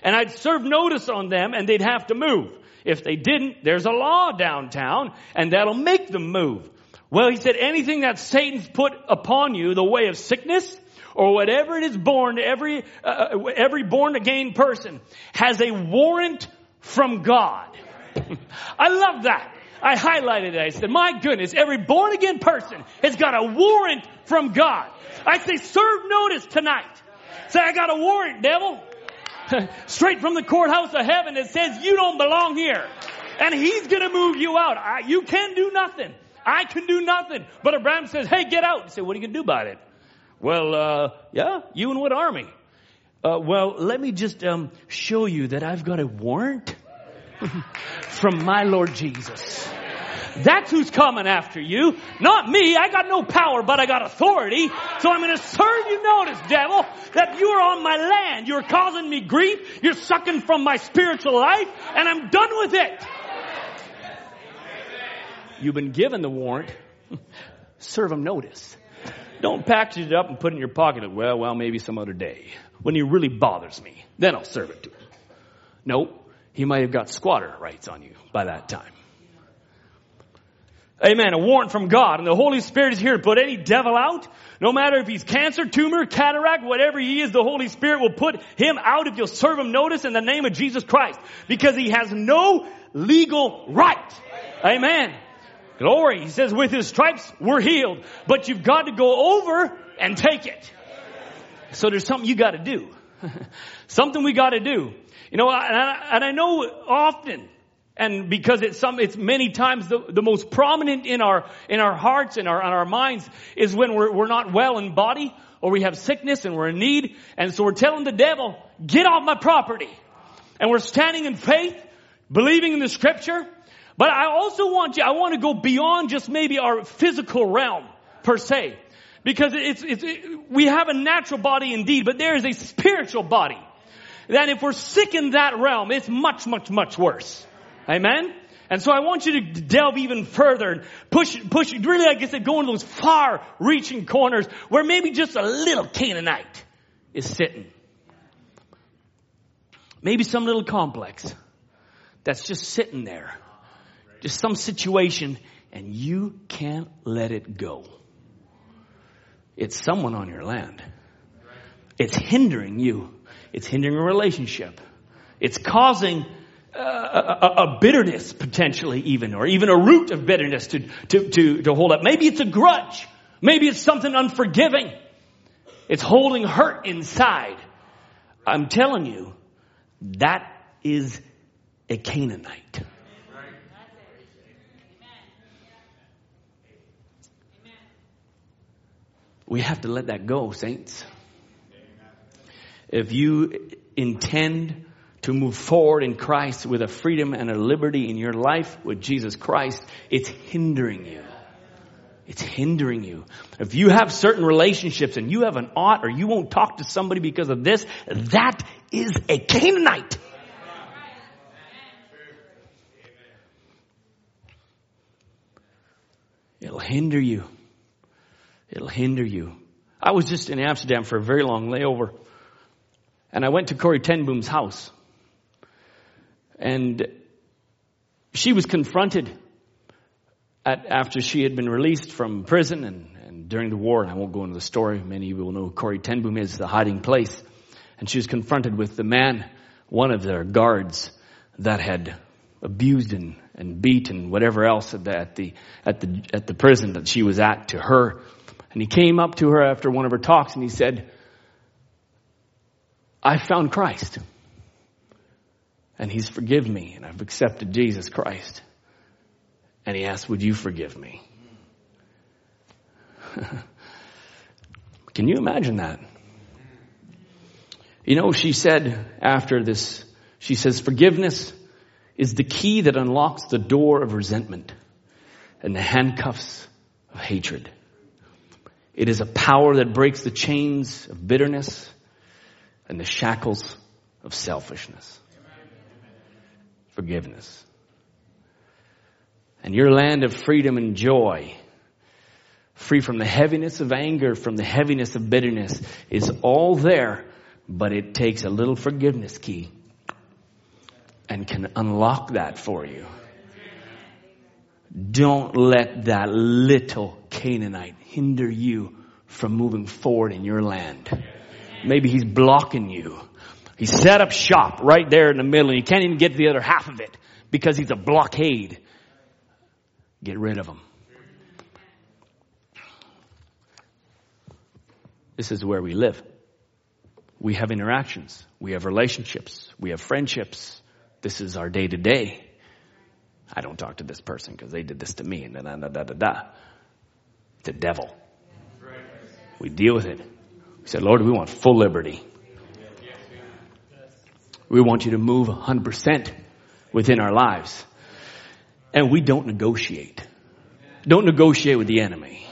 And I'd serve notice on them and they'd have to move. If they didn't, there's a law downtown and that'll make them move. Well, he said anything that Satan's put upon you, the way of sickness, or whatever it is born to every, uh, uh every born again person has a warrant from God. I love that. I highlighted it. I said, my goodness, every born again person has got a warrant from God. I say, serve notice tonight. Say, I got a warrant, devil. Straight from the courthouse of heaven that says you don't belong here. And he's gonna move you out. I, you can do nothing. I can do nothing. But Branham says, hey, get out. I say, what are you gonna do about it? Well, uh, yeah, you and what army? Uh, well, let me just um, show you that I've got a warrant from my Lord Jesus. That's who's coming after you. Not me. I got no power, but I got authority. So I'm going to serve you notice, devil, that you're on my land. You're causing me grief. You're sucking from my spiritual life, and I'm done with it. You've been given the warrant. Serve him notice. Don't package it up and put it in your pocket. Well, well, maybe some other day. When he really bothers me, then I'll serve it to him. Nope. He might have got squatter rights on you by that time. Amen. A warrant from God. And the Holy Spirit is here to put any devil out. No matter if he's cancer, tumor, cataract, whatever he is, the Holy Spirit will put him out if you'll serve him notice in the name of Jesus Christ. Because he has no legal right. Amen. Glory. He says with his stripes we're healed. But you've got to go over and take it. So there's something you got to do. something we got to do. You know, and I, and I know often and because it's some, it's many times the, the most prominent in our, in our hearts and our, in our minds is when we're, we're not well in body or we have sickness and we're in need. And so we're telling the devil, get off my property. And we're standing in faith, believing in the scripture. But I also want you, I want to go beyond just maybe our physical realm per se. Because it's, it's, it, we have a natural body indeed, but there is a spiritual body. That if we're sick in that realm, it's much, much, much worse. Amen? And so I want you to delve even further and push, push, really, like I said, go into those far reaching corners where maybe just a little Canaanite is sitting. Maybe some little complex that's just sitting there. Just some situation and you can't let it go. It's someone on your land. It's hindering you. It's hindering a relationship. It's causing uh, a, a, bitterness potentially even, or even a root of bitterness to, to, to, to hold up. Maybe it's a grudge. Maybe it's something unforgiving. It's holding hurt inside. I'm telling you, that is a Canaanite. We have to let that go, saints. If you intend to move forward in Christ with a freedom and a liberty in your life with Jesus Christ, it's hindering you. It's hindering you. If you have certain relationships and you have an ought or you won't talk to somebody because of this, that is a Canaanite. It'll hinder you. It'll hinder you. I was just in Amsterdam for a very long layover. And I went to Corrie ten Boom's house. And she was confronted at, after she had been released from prison and, and, during the war, and I won't go into the story. Many of you will know Corrie ten Boom is, the hiding place. And she was confronted with the man, one of their guards, that had abused and, and beat and whatever else at the, at the, at the, at the prison that she was at to her. And he came up to her after one of her talks and he said, I found Christ and he's forgiven me and I've accepted Jesus Christ. And he asked, would you forgive me? Can you imagine that? You know, she said after this, she says, forgiveness is the key that unlocks the door of resentment and the handcuffs of hatred. It is a power that breaks the chains of bitterness and the shackles of selfishness forgiveness. And your land of freedom and joy free from the heaviness of anger, from the heaviness of bitterness is all there, but it takes a little forgiveness key and can unlock that for you. Don't let that little Canaanite hinder you from moving forward in your land. Maybe he's blocking you. He set up shop right there in the middle and you can't even get the other half of it because he's a blockade. Get rid of him. This is where we live. We have interactions. We have relationships. We have friendships. This is our day to day. I don't talk to this person because they did this to me and da da da da da. The devil. We deal with it. We said, Lord, we want full liberty. We want you to move 100% within our lives. And we don't negotiate. Don't negotiate with the enemy.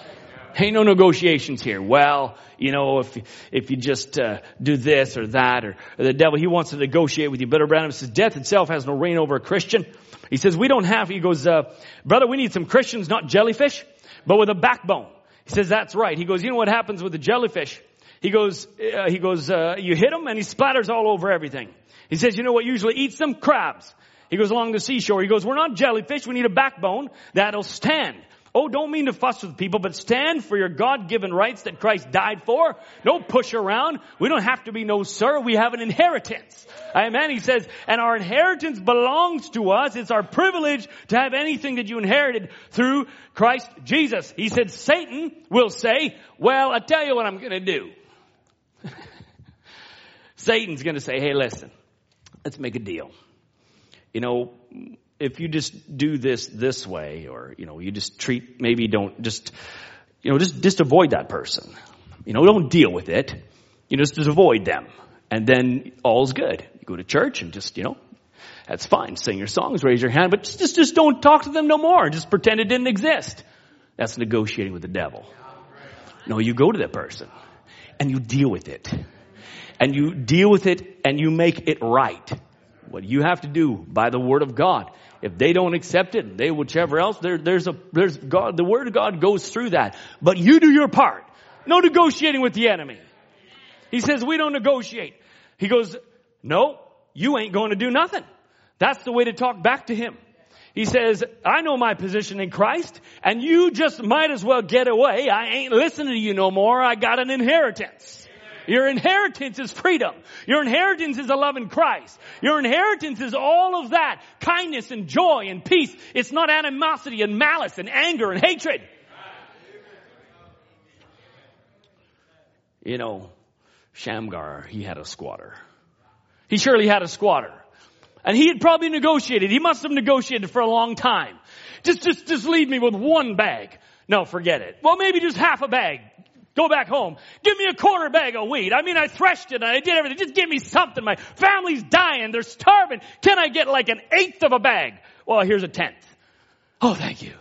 Ain't no negotiations here. Well, you know, if if you just uh, do this or that, or, or, the devil, he wants to negotiate with you. But Branham says, death itself has no reign over a Christian. He says, we don't have. He goes, uh, brother, we need some Christians, not jellyfish, but with a backbone. He says, that's right. He goes, you know what happens with the jellyfish? He goes, uh, he goes, uh, you hit him and he splatters all over everything. He says, you know what usually eats them? Crabs. He goes along the seashore. He goes, we're not jellyfish. We need a backbone that'll stand. Oh, don't mean to fuss with people, but stand for your God-given rights that Christ died for. Don't push around. We don't have to be no sir. We have an inheritance. Amen. He says, and our inheritance belongs to us. It's our privilege to have anything that you inherited through Christ Jesus. He said, Satan will say, well, I tell you what I'm going to do. Satan's going to say, hey, listen, let's make a deal. You know, if you just do this this way, or, you know, you just treat, maybe don't just, you know, just, just avoid that person. You know, don't deal with it. You know, just, just avoid them. And then all's good. You go to church and just, you know, that's fine. Sing your songs, raise your hand, but just, just don't talk to them no more. Just pretend it didn't exist. That's negotiating with the devil. No, you go to that person and you deal with it. And you deal with it and you make it right. What you have to do by the word of God if they don't accept it, they whichever else, there, there's a, there's God, the word of God goes through that. But you do your part. No negotiating with the enemy. He says, we don't negotiate. He goes, no, you ain't going to do nothing. That's the way to talk back to him. He says, I know my position in Christ and you just might as well get away. I ain't listening to you no more. I got an inheritance. Your inheritance is freedom. Your inheritance is a love in Christ. Your inheritance is all of that. Kindness and joy and peace. It's not animosity and malice and anger and hatred. You know, Shamgar, he had a squatter. He surely had a squatter. And he had probably negotiated. He must have negotiated for a long time. Just, just, just leave me with one bag. No, forget it. Well, maybe just half a bag. Go back home. Give me a quarter bag of wheat. I mean, I threshed it and I did everything. Just give me something. My family's dying. They're starving. Can I get like an eighth of a bag? Well, here's a tenth. Oh, thank you.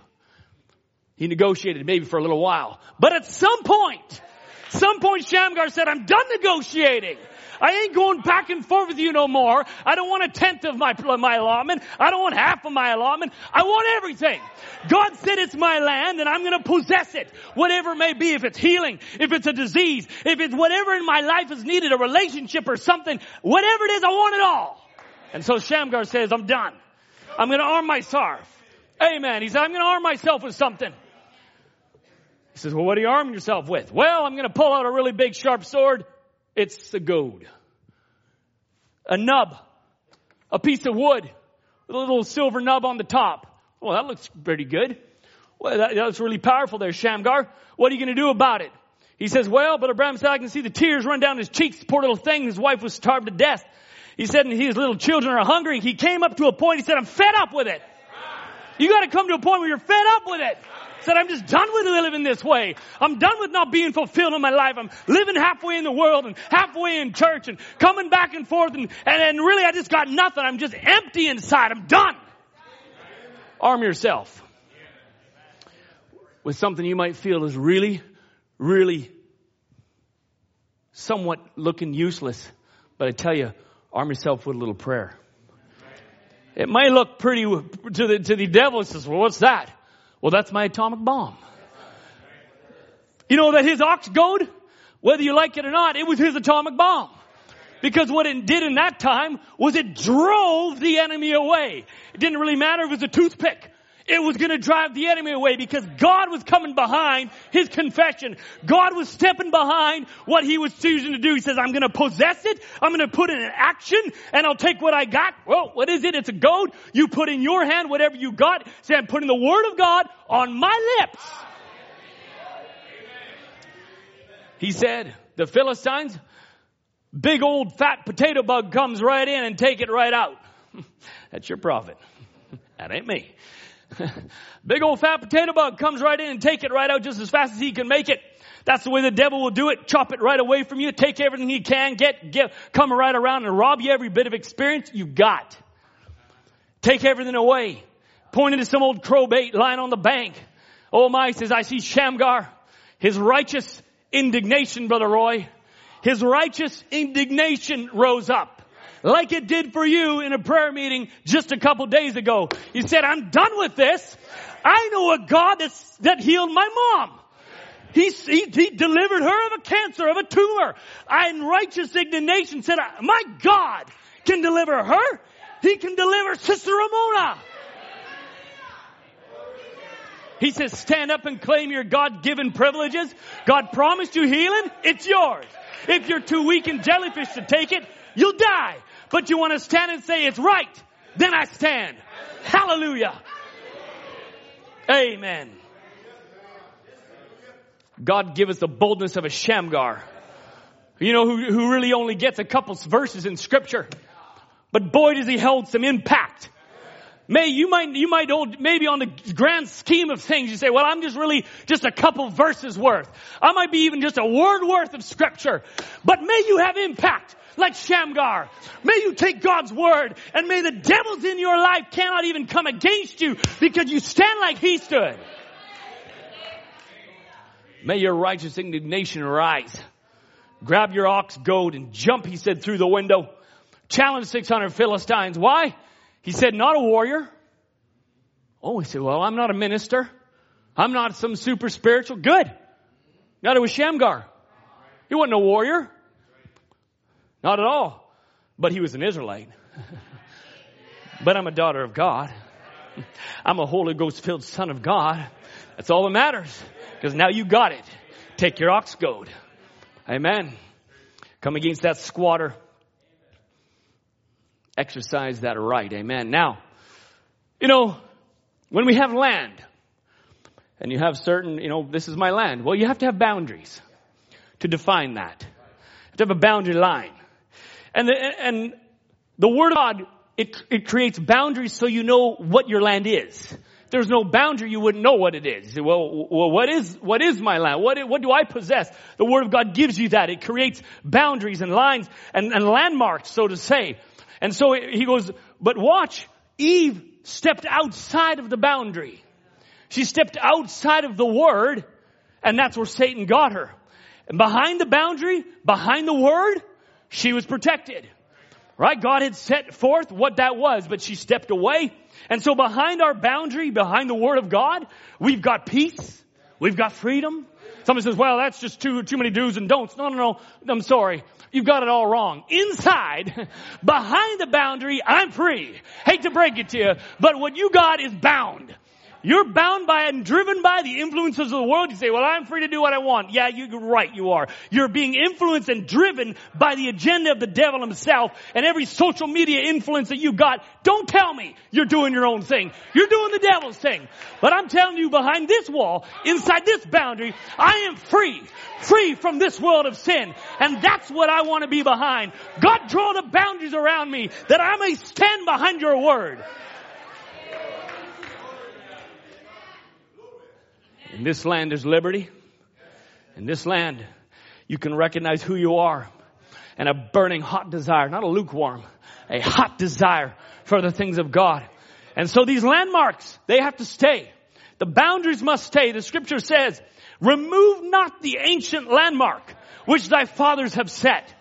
He negotiated maybe for a little while. But at some point, some point Shamgar said, I'm done negotiating. I ain't going back and forth with you no more. I don't want a tenth of my, my allotment. I don't want half of my allotment. I want everything. God said it's my land and I'm going to possess it. Whatever it may be, if it's healing, if it's a disease, if it's whatever in my life is needed, a relationship or something, whatever it is, I want it all. And so Shamgar says, I'm done. I'm going to arm myself. Amen. He said, I'm going to arm myself with something. He says, well, what are you arming yourself with? Well, I'm going to pull out a really big sharp sword. It's a goad. A nub. A piece of wood with a little silver nub on the top. Well, that looks pretty good. Well, that, that's really powerful there, Shamgar. What are you going to do about it? He says, well, but Branham said, I can see the tears run down his cheeks. Poor little thing. His wife was starved to death. He said, and his little children are hungry. He came up to a point. He said, I'm fed up with it. You got to come to a point where you're fed up with it. Said, I'm just done with living this way. I'm done with not being fulfilled in my life. I'm living halfway in the world and halfway in church and coming back and forth and, and, and really I just got nothing. I'm just empty inside. I'm done. Arm yourself with something you might feel is really, really somewhat looking useless. But I tell you, arm yourself with a little prayer. It might look pretty to the, to the devil. It says, well, what's that? Well, that's my atomic bomb. You know that his ox goad, whether you like it or not, it was his atomic bomb. Because what it did in that time was it drove the enemy away. It didn't really matter if it was a toothpick. It was going to drive the enemy away because God was coming behind his confession. God was stepping behind what he was choosing to do. He says, I'm going to possess it. I'm going to put it in action and I'll take what I got. Well, what is it? It's a goad. You put in your hand whatever you got. Say, I'm putting the word of God on my lips. He said, the Philistines, big old fat potato bug comes right in and take it right out. That's your prophet. That ain't me. big old fat potato bug comes right in and take it right out just as fast as he can make it. That's the way the devil will do it. Chop it right away from you. Take everything he can get, get, come right around and rob you every bit of experience you've got. Take everything away. Point to some old crowbait lying on the bank. Oh my, says, I see Shamgar. His righteous indignation, Brother Roy. His righteous indignation rose up. Like it did for you in a prayer meeting just a couple days ago. You said, I'm done with this. I know a God that's, that healed my mom. He, he, he, delivered her of a cancer, of a tumor. I, in righteous indignation, said, my God can deliver her. He can deliver Sister Ramona. He says, stand up and claim your God-given privileges. God promised you healing. It's yours. If you're too weak and jellyfish to take it, you'll die. But you want to stand and say it's right. Then I stand. Hallelujah. Amen. God give us the boldness of a Shamgar. You know, who, who really only gets a couple verses in scripture. But boy does he hold some impact. May, you might, you might hold, maybe on the grand scheme of things, you say, well, I'm just really just a couple verses worth. I might be even just a word worth of scripture. But may you have impact like Shamgar. May you take God's word and may the devils in your life cannot even come against you because you stand like he stood. May your righteous indignation rise. Grab your ox goad and jump, he said, through the window. Challenge 600 Philistines. Why? He said, not a warrior. Oh, he said, well, I'm not a minister. I'm not some super spiritual. Good. Not it was Shamgar. He wasn't a warrior. Not at all. But he was an Israelite. but I'm a daughter of God. I'm a Holy Ghost filled son of God. That's all that matters. Because now you got it. Take your ox goad. Amen. Come against that squatter exercise that right. Amen. Now, you know, when we have land, and you have certain, you know, this is my land, well, you have to have boundaries to define that. You have to have a boundary line. And the, and the Word of God, it, it creates boundaries so you know what your land is. If there's no boundary, you wouldn't know what it is. Well, well, what is, what is my land? What, what do I possess? The Word of God gives you that. It creates boundaries and lines and, and landmarks, so to say. And so he goes, but watch, Eve stepped outside of the boundary. She stepped outside of the word, and that's where Satan got her. And behind the boundary, behind the word, she was protected. Right? God had set forth what that was, but she stepped away. And so behind our boundary, behind the word of God, we've got peace. We've got freedom. Somebody says, well, that's just too, too many do's and don'ts. No, no, no. I'm sorry. You've got it all wrong. Inside, behind the boundary, I'm free. Hate to break it to you, but what you got is bound. You're bound by and driven by the influences of the world. You say, well, I'm free to do what I want. Yeah, you're right, you are. You're being influenced and driven by the agenda of the devil himself and every social media influence that you got. Don't tell me you're doing your own thing. You're doing the devil's thing. But I'm telling you behind this wall, inside this boundary, I am free. Free from this world of sin. And that's what I want to be behind. God draw the boundaries around me that I may stand behind your word. In this land there's liberty. In this land you can recognize who you are and a burning hot desire, not a lukewarm, a hot desire for the things of God. And so these landmarks, they have to stay. The boundaries must stay. The scripture says, remove not the ancient landmark which thy fathers have set.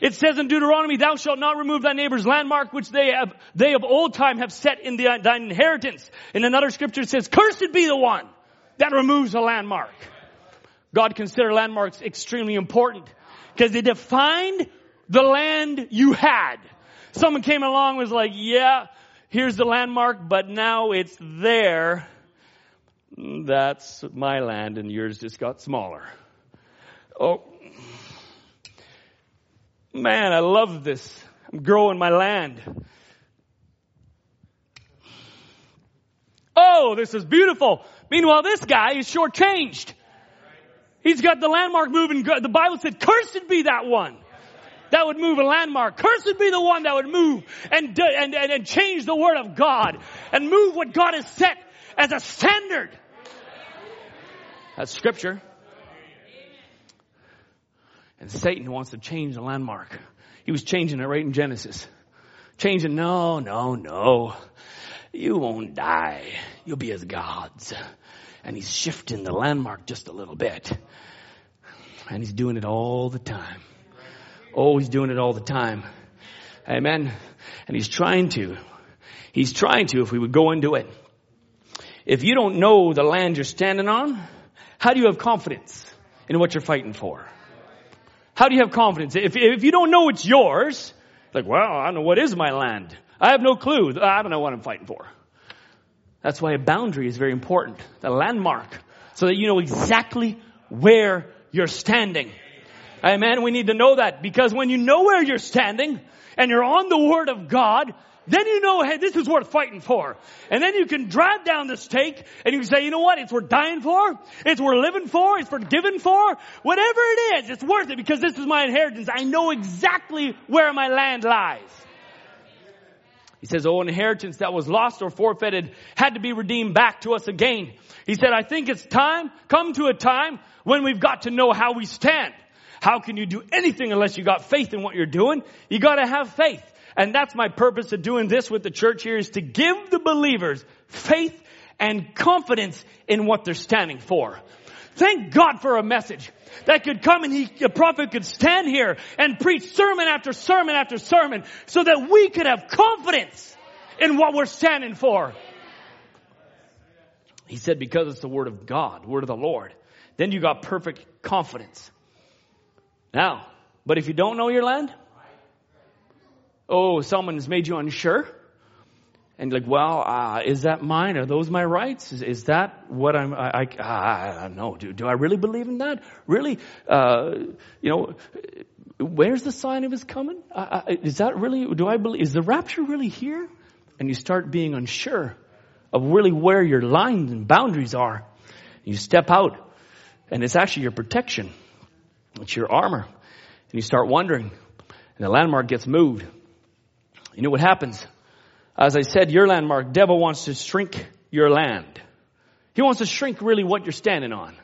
It says in Deuteronomy, thou shalt not remove thy neighbor's landmark which they have, they of old time have set in the, thine inheritance. In another scripture it says, cursed be the one that removes a landmark. God considered landmarks extremely important because they defined the land you had. Someone came along was like, yeah, here's the landmark, but now it's there. That's my land and yours just got smaller. Oh, man, I love this. I'm growing my land. Oh, this is beautiful. Meanwhile, this guy is shortchanged. He's got the landmark moving. The Bible said, cursed be that one that would move a landmark. Cursed be the one that would move and, and, and, and change the word of God and move what God has set as a standard. That's scripture. And Satan wants to change the landmark. He was changing it right in Genesis. Changing, no, no, no. You won't die. You'll be as gods. And he's shifting the landmark just a little bit. And he's doing it all the time. Oh, he's doing it all the time. Amen. And he's trying to. He's trying to if we would go into it. If you don't know the land you're standing on, how do you have confidence in what you're fighting for? How do you have confidence? If, if you don't know it's yours, like, well, I don't know what is my land. I have no clue. I don't know what I'm fighting for. That's why a boundary is very important. The landmark. So that you know exactly where you're standing. Amen. We need to know that because when you know where you're standing and you're on the Word of God, then you know, hey, this is worth fighting for. And then you can drive down the stake and you can say, you know what? It's worth dying for. It's worth living for. It's worth giving for. Whatever it is, it's worth it because this is my inheritance. I know exactly where my land lies. He says, oh, inheritance that was lost or forfeited had to be redeemed back to us again. He said, I think it's time, come to a time when we've got to know how we stand. How can you do anything unless you got faith in what you're doing? You gotta have faith. And that's my purpose of doing this with the church here is to give the believers faith and confidence in what they're standing for. Thank God for a message that could come and he, a prophet could stand here and preach sermon after sermon after sermon so that we could have confidence in what we're standing for. He said because it's the word of God, word of the Lord, then you got perfect confidence. Now, but if you don't know your land, oh, someone has made you unsure, and like, well, uh, is that mine? Are those my rights? Is, is that what I'm? I, I, I, I know. Do, do I really believe in that? Really? Uh, you know, where's the sign of His coming? Is that really? Do I believe? Is the rapture really here? And you start being unsure of really where your lines and boundaries are. You step out, and it's actually your protection. It's your armor. And you start wondering, and the landmark gets moved. You know what happens? As I said, your landmark, devil wants to shrink your land. He wants to shrink really what you're standing on.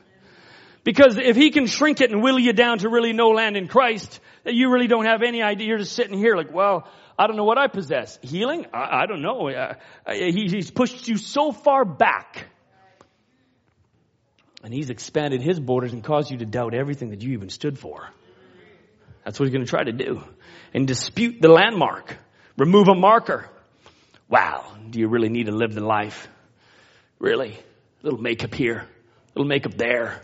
Because if he can shrink it and will you down to really no land in Christ, that you really don't have any idea, you're just sitting here like, well, I don't know what I possess. Healing? I, I don't know. Uh, he, he's pushed you so far back and he's expanded his borders and caused you to doubt everything that you even stood for. That's what he's going to try to do. And dispute the landmark. Remove a marker. Wow. Do you really need to live the life? Really? A little makeup here. A little makeup there.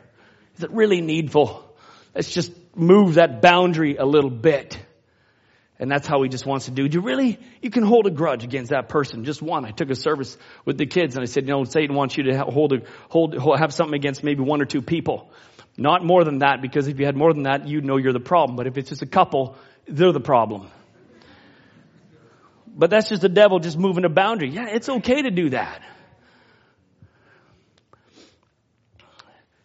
Is it really needful? Let's just move that boundary a little bit. And that's how he just wants to do. Do you really, you can hold a grudge against that person. Just one. I took a service with the kids and I said, you know, Satan wants you to hold a, hold, have something against maybe one or two people. Not more than that, because if you had more than that, you'd know you're the problem. But if it's just a couple, they're the problem. But that's just the devil just moving a boundary. Yeah, it's okay to do that.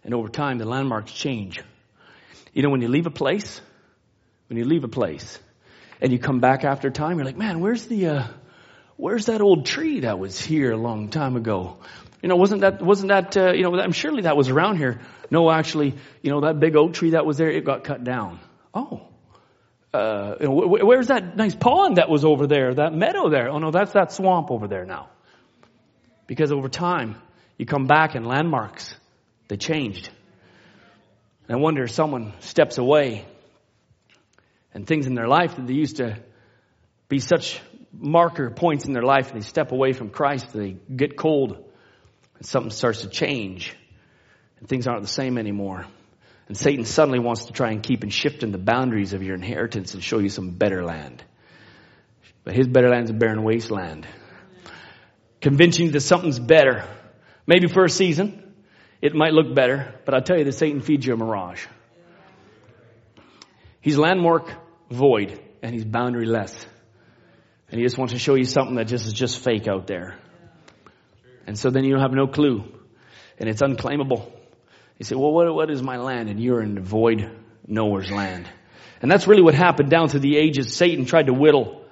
And over time, the landmarks change. You know, when you leave a place, when you leave a place, and you come back after time, you're like, man, where's the, uh, where's that old tree that was here a long time ago? You know, wasn't that, wasn't that, uh, you know, I'm surely that was around here. No, actually, you know, that big oak tree that was there, it got cut down. Oh. Uh, where's that nice pond that was over there, that meadow there? Oh no, that's that swamp over there now. Because over time, you come back and landmarks, they changed. And I wonder if someone steps away and things in their life that they used to be such marker points in their life and they step away from Christ, they get cold and something starts to change and things aren't the same anymore. And Satan suddenly wants to try and keep and shifting the boundaries of your inheritance and show you some better land. But his better land is a barren wasteland. Convincing you that something's better. Maybe for a season. It might look better, but I'll tell you that Satan feeds you a mirage. He's landmark void and he's boundaryless. And he just wants to show you something that just is just fake out there. And so then you have no clue. And it's unclaimable. You say, well, what, what is my land? And you're in the void nowhere's land. And that's really what happened down through the ages. Satan tried to whittle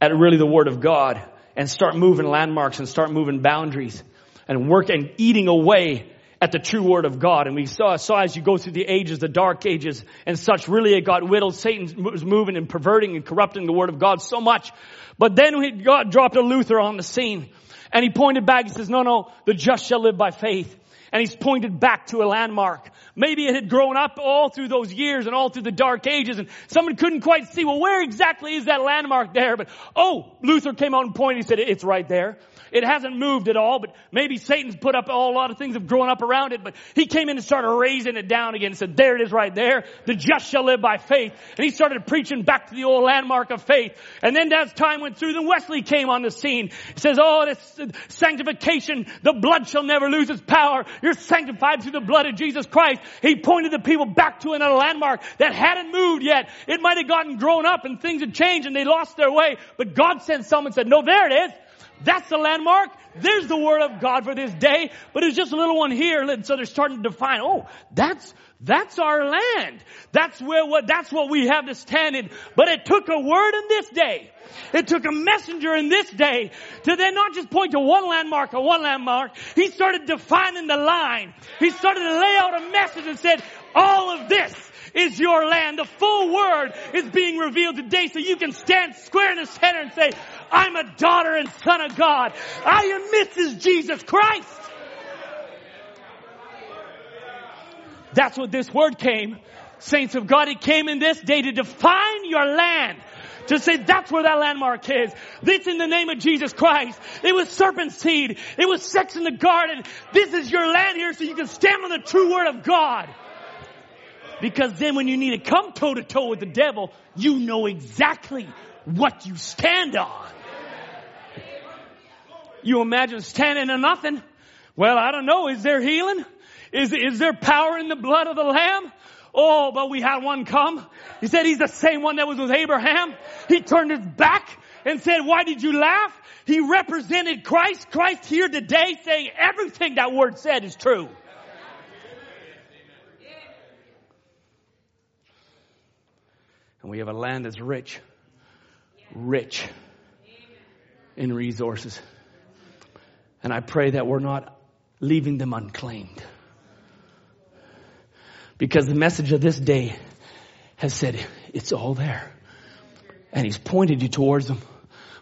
at really the word of God and start moving landmarks and start moving boundaries and work and eating away at the true word of God. And we saw, saw as you go through the ages, the dark ages and such, really it got whittled. Satan was moving and perverting and corrupting the word of God so much. But then God dropped a Luther on the scene and he pointed back. He says, no, no, the just shall live by faith. And he's pointed back to a landmark. Maybe it had grown up all through those years and all through the dark ages and someone couldn't quite see, well, where exactly is that landmark there? But, oh, Luther came out and pointed. He said, it's right there. It hasn't moved at all, but maybe Satan's put up all, a lot of things have grown up around it, but he came in and started raising it down again and said, there it is right there. The just shall live by faith. And he started preaching back to the old landmark of faith. And then as time went through, then Wesley came on the scene. He says, oh, this sanctification, the blood shall never lose its power. You're sanctified through the blood of Jesus Christ. He pointed the people back to another landmark that hadn't moved yet. It might have gotten grown up and things had changed and they lost their way. But God sent someone and said, no, there it is. That's the landmark. There's the word of God for this day. But it's just a little one here. And so they're starting to define, oh, that's, that's our land. That's where what, that's what we have to stand in. But it took a word in this day. It took a messenger in this day to then not just point to one landmark or one landmark. He started defining the line. He started to lay out a message and said, all of this is your land. The full word is being revealed today so you can stand square in the center and say, I'm a daughter and son of God. I am Mrs. Jesus Christ. That's what this word came. Saints of God, it came in this day to define your land. To say that's where that landmark is. This in the name of Jesus Christ. It was serpent seed. It was sex in the garden. This is your land here so you can stand on the true word of God. Because then when you need to come toe to toe with the devil, you know exactly what you stand on. You imagine standing on nothing. Well, I don't know. Is there healing? Is, is there power in the blood of the lamb? Oh, but we had one come. He said he's the same one that was with Abraham. He turned his back and said, why did you laugh? He represented Christ. Christ here today saying everything that word said is true. And we have a land that's rich, rich in resources. And I pray that we're not leaving them unclaimed. Because the message of this day has said, it's all there. And he's pointed you towards them,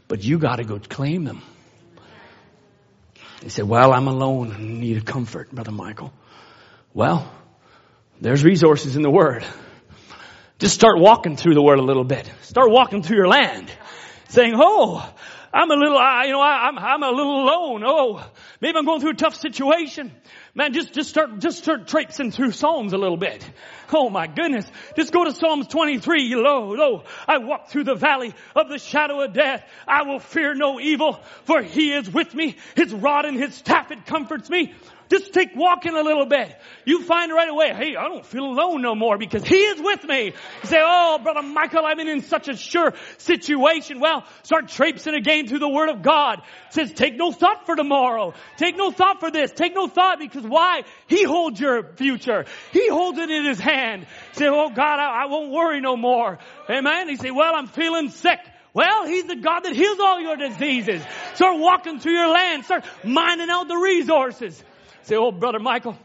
but you gotta go claim them. He said, well, I'm alone and need a comfort, Brother Michael. Well, there's resources in the Word. Just start walking through the Word a little bit. Start walking through your land. Saying, oh, I'm a little, I, you know, I, am I'm, I'm a little alone. Oh, maybe I'm going through a tough situation. Man, just, just start, just start traipsing through Psalms a little bit. Oh my goodness. Just go to Psalms 23. Lo, lo, I walk through the valley of the shadow of death. I will fear no evil, for he is with me. His rod and his staff, it comforts me. Just take walking a little bit. You find right away, hey, I don't feel alone no more because He is with me. You say, oh, Brother Michael, I'm in such a sure situation. Well, start traipsing again through the Word of God. It says, take no thought for tomorrow. Take no thought for this. Take no thought because why? He holds your future. He holds it in His hand. You say, oh God, I, I won't worry no more. Amen. He say, well, I'm feeling sick. Well, He's the God that heals all your diseases. Start walking through your land. Start mining out the resources. Say, oh, brother Michael,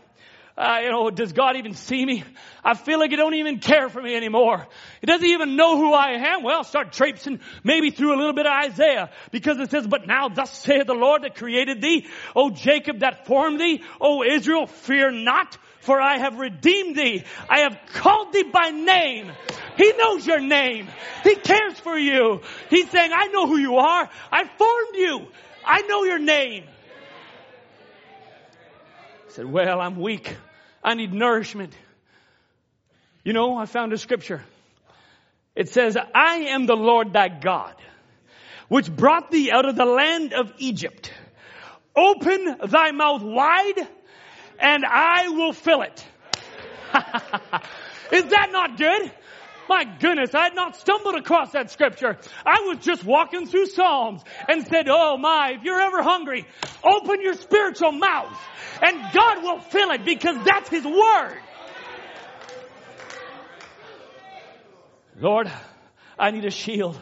uh, you know, does God even see me? I feel like He don't even care for me anymore. He doesn't even know who I am. Well, start traipsing maybe through a little bit of Isaiah because it says, but now thus saith the Lord that created thee, O Jacob that formed thee, O Israel, fear not, for I have redeemed thee. I have called thee by name. He knows your name. He cares for you. He's saying, I know who you are. I formed you. I know your name said, well, I'm weak. I need nourishment. You know, I found a scripture. It says, I am the Lord thy God, which brought thee out of the land of Egypt. Open thy mouth wide and I will fill it. Is that not good? My goodness, I had not stumbled across that scripture. I was just walking through Psalms and said, oh my, if you're ever hungry, open your spiritual mouth and God will fill it because that's His Word. Lord, I need a shield.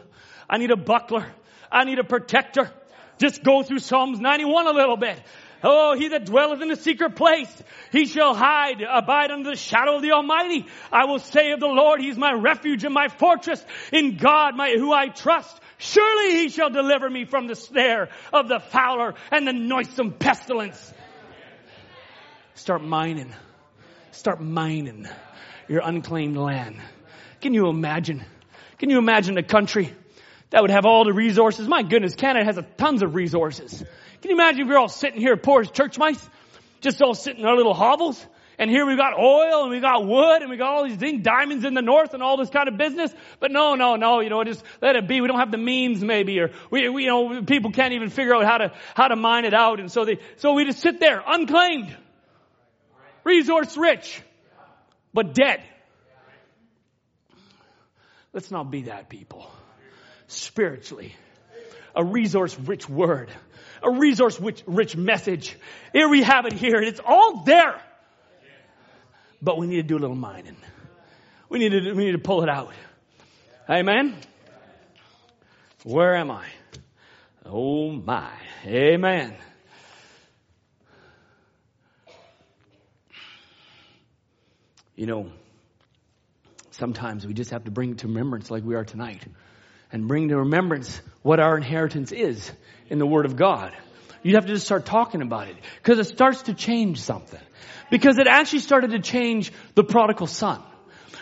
I need a buckler. I need a protector. Just go through Psalms 91 a little bit. Oh, he that dwelleth in the secret place, he shall hide, abide under the shadow of the Almighty. I will say of the Lord, He's my refuge and my fortress. In God, my, who I trust, surely He shall deliver me from the snare of the fowler and the noisome pestilence. Start mining. Start mining your unclaimed land. Can you imagine? Can you imagine a country that would have all the resources? My goodness, Canada has tons of resources. Can you imagine if we are all sitting here poor as church mice? Just all sitting in our little hovels? And here we've got oil and we got wood and we got all these things, diamonds in the north and all this kind of business. But no, no, no, you know, just let it be. We don't have the means maybe or we, we, you know, people can't even figure out how to, how to mine it out. And so they, so we just sit there unclaimed, resource rich, but dead. Let's not be that people. Spiritually, a resource rich word a resource rich, message. Here we have it here. It's all there. But we need to do a little mining. We need to, we need to pull it out. Amen. Where am I? Oh my. Amen. You know, sometimes we just have to bring it to remembrance like we are tonight and bring to remembrance what our inheritance is in the Word of God. You'd have to just start talking about it because it starts to change something. Because it actually started to change the prodigal son.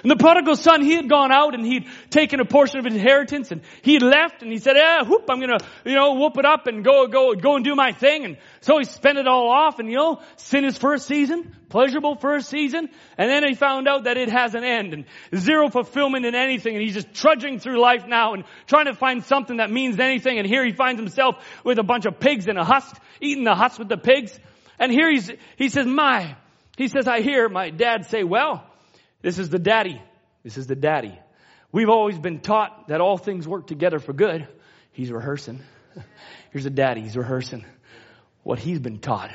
And the prodigal son, he had gone out and he'd taken a portion of his inheritance and he left and he said, yeah, whoop, I'm gonna, you know, whoop it up and go, go, go and do my thing. And so he spent it all off and, you know, sin his first season, pleasurable first season. And then he found out that it has an end and zero fulfillment in anything. And he's just trudging through life now and trying to find something that means anything. And here he finds himself with a bunch of pigs in a husk, eating the husk with the pigs. And here he's, he says, my, he says, I hear my dad say, well, this is the daddy. This is the daddy. We've always been taught that all things work together for good. He's rehearsing. Here's a daddy. He's rehearsing what he's been taught.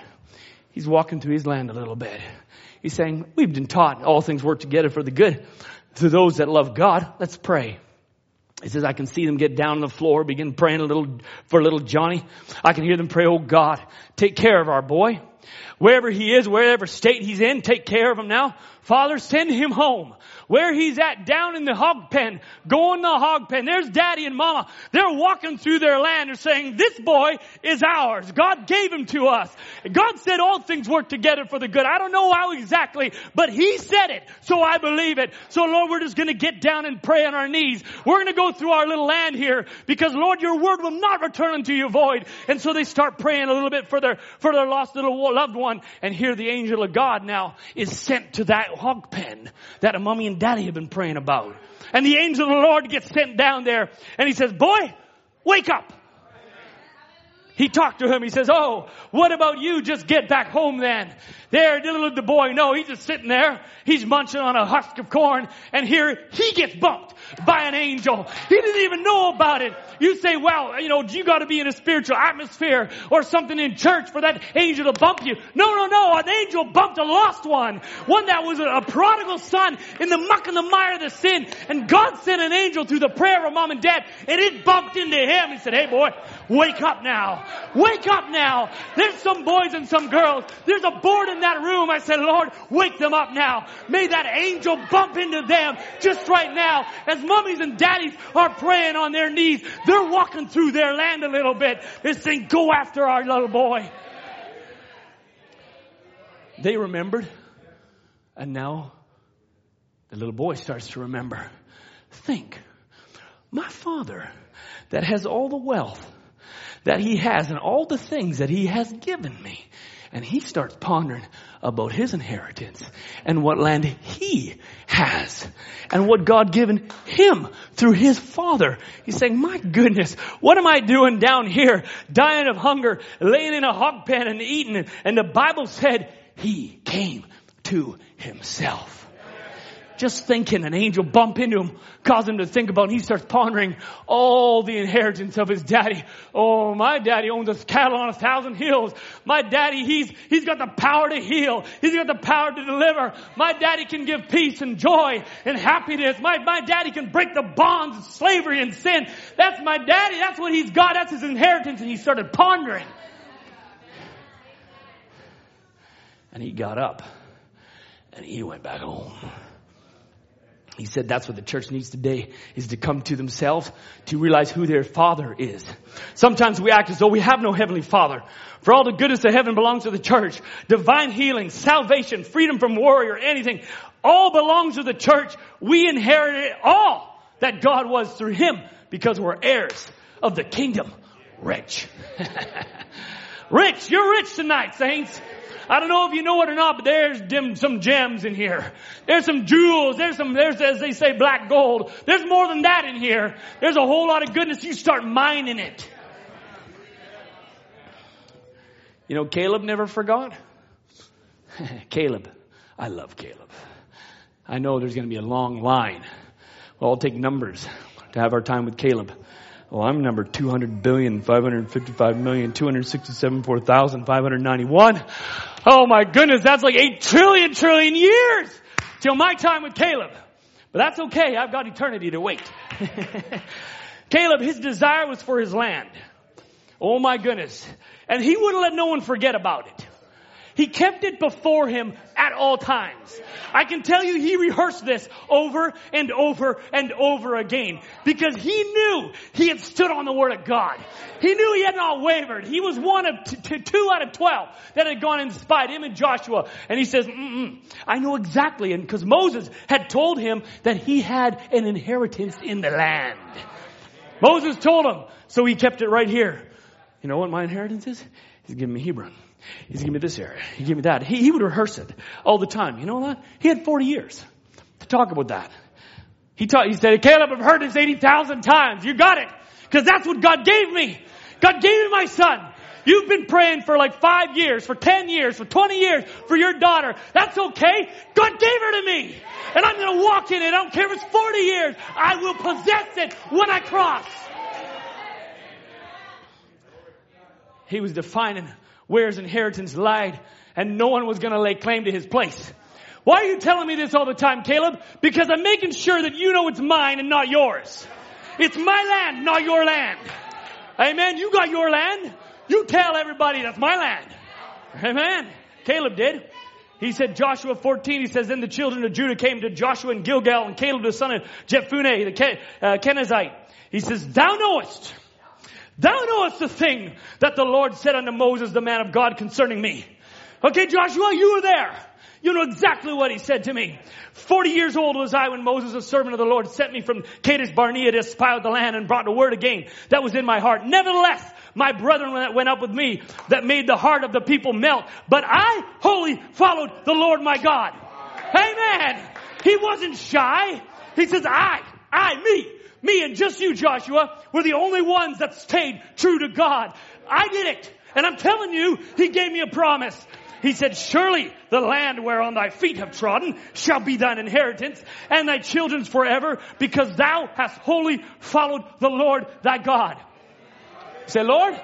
He's walking through his land a little bit. He's saying, we've been taught all things work together for the good to those that love God. Let's pray. He says, I can see them get down on the floor, begin praying a little for little Johnny. I can hear them pray, oh God, take care of our boy. Wherever he is, wherever state he's in, take care of him now. Father, send him home. Where he's at, down in the hog pen, go in the hog pen. There's daddy and mama. They're walking through their land and saying, this boy is ours. God gave him to us. God said all things work together for the good. I don't know how exactly, but he said it. So I believe it. So Lord, we're just going to get down and pray on our knees. We're going to go through our little land here because Lord, your word will not return unto you void. And so they start praying a little bit for their, for their lost little loved one. And here the angel of God now is sent to that hog pen that a mommy and daddy have been praying about. And the angel of the Lord gets sent down there and he says, boy, wake up. He talked to him. He says, Oh, what about you? Just get back home then. There, little the boy. No, he's just sitting there. He's munching on a husk of corn. And here he gets bumped by an angel. He didn't even know about it. You say, well, you know, you gotta be in a spiritual atmosphere or something in church for that angel to bump you. No, no, no. An angel bumped a lost one. One that was a, prodigal son in the muck and the mire of the sin. And God sent an angel through the prayer of mom and dad and it bumped into him. He said, hey boy, wake up now. Wake up now. There's some boys and some girls. There's a board in that room. I said, Lord, wake them up now. May that angel bump into them just right now. As mummies and daddies are praying on their knees, they're walking through their land a little bit. They're saying, go after our little boy. They remembered. And now the little boy starts to remember. Think, my father that has all the wealth that he has and all the things that he has given me. And he starts pondering about his inheritance and what land he has and what God given him through his father. He's saying, my goodness, what am I doing down here dying of hunger, laying in a hog pen and eating? And the Bible said he came to himself just thinking an angel bump into him, cause him to think about, and he starts pondering all the inheritance of his daddy. Oh, my daddy owns a cattle on a thousand hills. My daddy, he's, he's got the power to heal. He's got the power to deliver. My daddy can give peace and joy and happiness. My, my daddy can break the bonds of slavery and sin. That's my daddy. That's what he's got. That's his inheritance. And he started pondering. And he got up and he went back home. He said that's what the church needs today is to come to themselves to realize who their father is. Sometimes we act as though we have no heavenly father. For all the goodness of heaven belongs to the church. Divine healing, salvation, freedom from worry or anything, all belongs to the church. We inherited all that God was through him because we're heirs of the kingdom. Rich. rich. You're rich tonight, saints. I don't know if you know it or not, but there's dim, some gems in here. There's some jewels. There's some, there's, as they say, black gold. There's more than that in here. There's a whole lot of goodness. You start mining it. You know, Caleb never forgot. Caleb. I love Caleb. I know there's going to be a long line. We'll all take numbers to have our time with Caleb. Well, I'm number 200 billion, 555 million, 267, 4,591. Oh my goodness, that's like 8 trillion, trillion years till my time with Caleb. But that's okay, I've got eternity to wait. Caleb, his desire was for his land. Oh my goodness. And he wouldn't let no one forget about it. He kept it before him at all times. I can tell you he rehearsed this over and over and over again because he knew he had stood on the word of God. He knew he had not wavered. He was one of t- t- two out of twelve that had gone and spied him and Joshua. And he says, I know exactly. And because Moses had told him that he had an inheritance in the land. Moses told him. So he kept it right here. You know what my inheritance is? He's giving me Hebron. He's give me this area. He give me that. He, he would rehearse it all the time. You know what? He had 40 years to talk about that. He taught, he said, Caleb, I've heard this 80,000 times. You got it. Cause that's what God gave me. God gave me my son. You've been praying for like five years, for 10 years, for 20 years for your daughter. That's okay. God gave her to me. And I'm going to walk in it. I don't care if it's 40 years. I will possess it when I cross. He was defining where his inheritance lied and no one was going to lay claim to his place. Why are you telling me this all the time, Caleb? Because I'm making sure that you know it's mine and not yours. It's my land, not your land. Amen. You got your land. You tell everybody that's my land. Amen. Caleb did. He said, Joshua 14, he says, Then the children of Judah came to Joshua and Gilgal and Caleb the son of Jephunneh, the Ken, uh, Kenizzite. He says, Thou knowest Thou knowest the thing that the Lord said unto Moses, the man of God, concerning me. Okay, Joshua, you were there. You know exactly what he said to me. Forty years old was I when Moses, a servant of the Lord, sent me from Kadesh Barnea to spy out the land and brought the word again that was in my heart. Nevertheless, my brethren that went up with me that made the heart of the people melt. But I wholly followed the Lord my God. Amen. He wasn't shy. He says, I, I, me, me and just you, Joshua, were the only ones that stayed true to God. I did it. And I'm telling you, He gave me a promise. He said, surely the land whereon thy feet have trodden shall be thine inheritance and thy children's forever because thou hast wholly followed the Lord thy God. Say, Lord,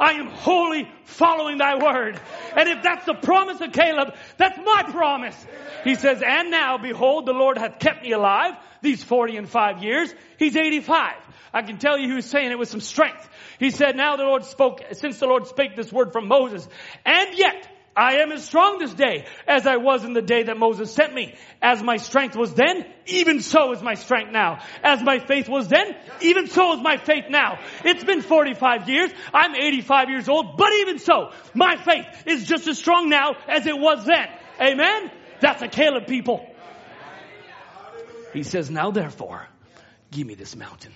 I am wholly following thy word. And if that's the promise of Caleb, that's my promise. He says, and now behold, the Lord hath kept me alive these 40 and 5 years. He's 85. I can tell you he was saying it with some strength. He said, now the Lord spoke, since the Lord spake this word from Moses, and yet I am as strong this day as I was in the day that Moses sent me. As my strength was then, even so is my strength now. As my faith was then, even so is my faith now. It's been 45 years. I'm 85 years old, but even so, my faith is just as strong now as it was then. Amen? That's a Caleb people. He says, now therefore, give me this mountain.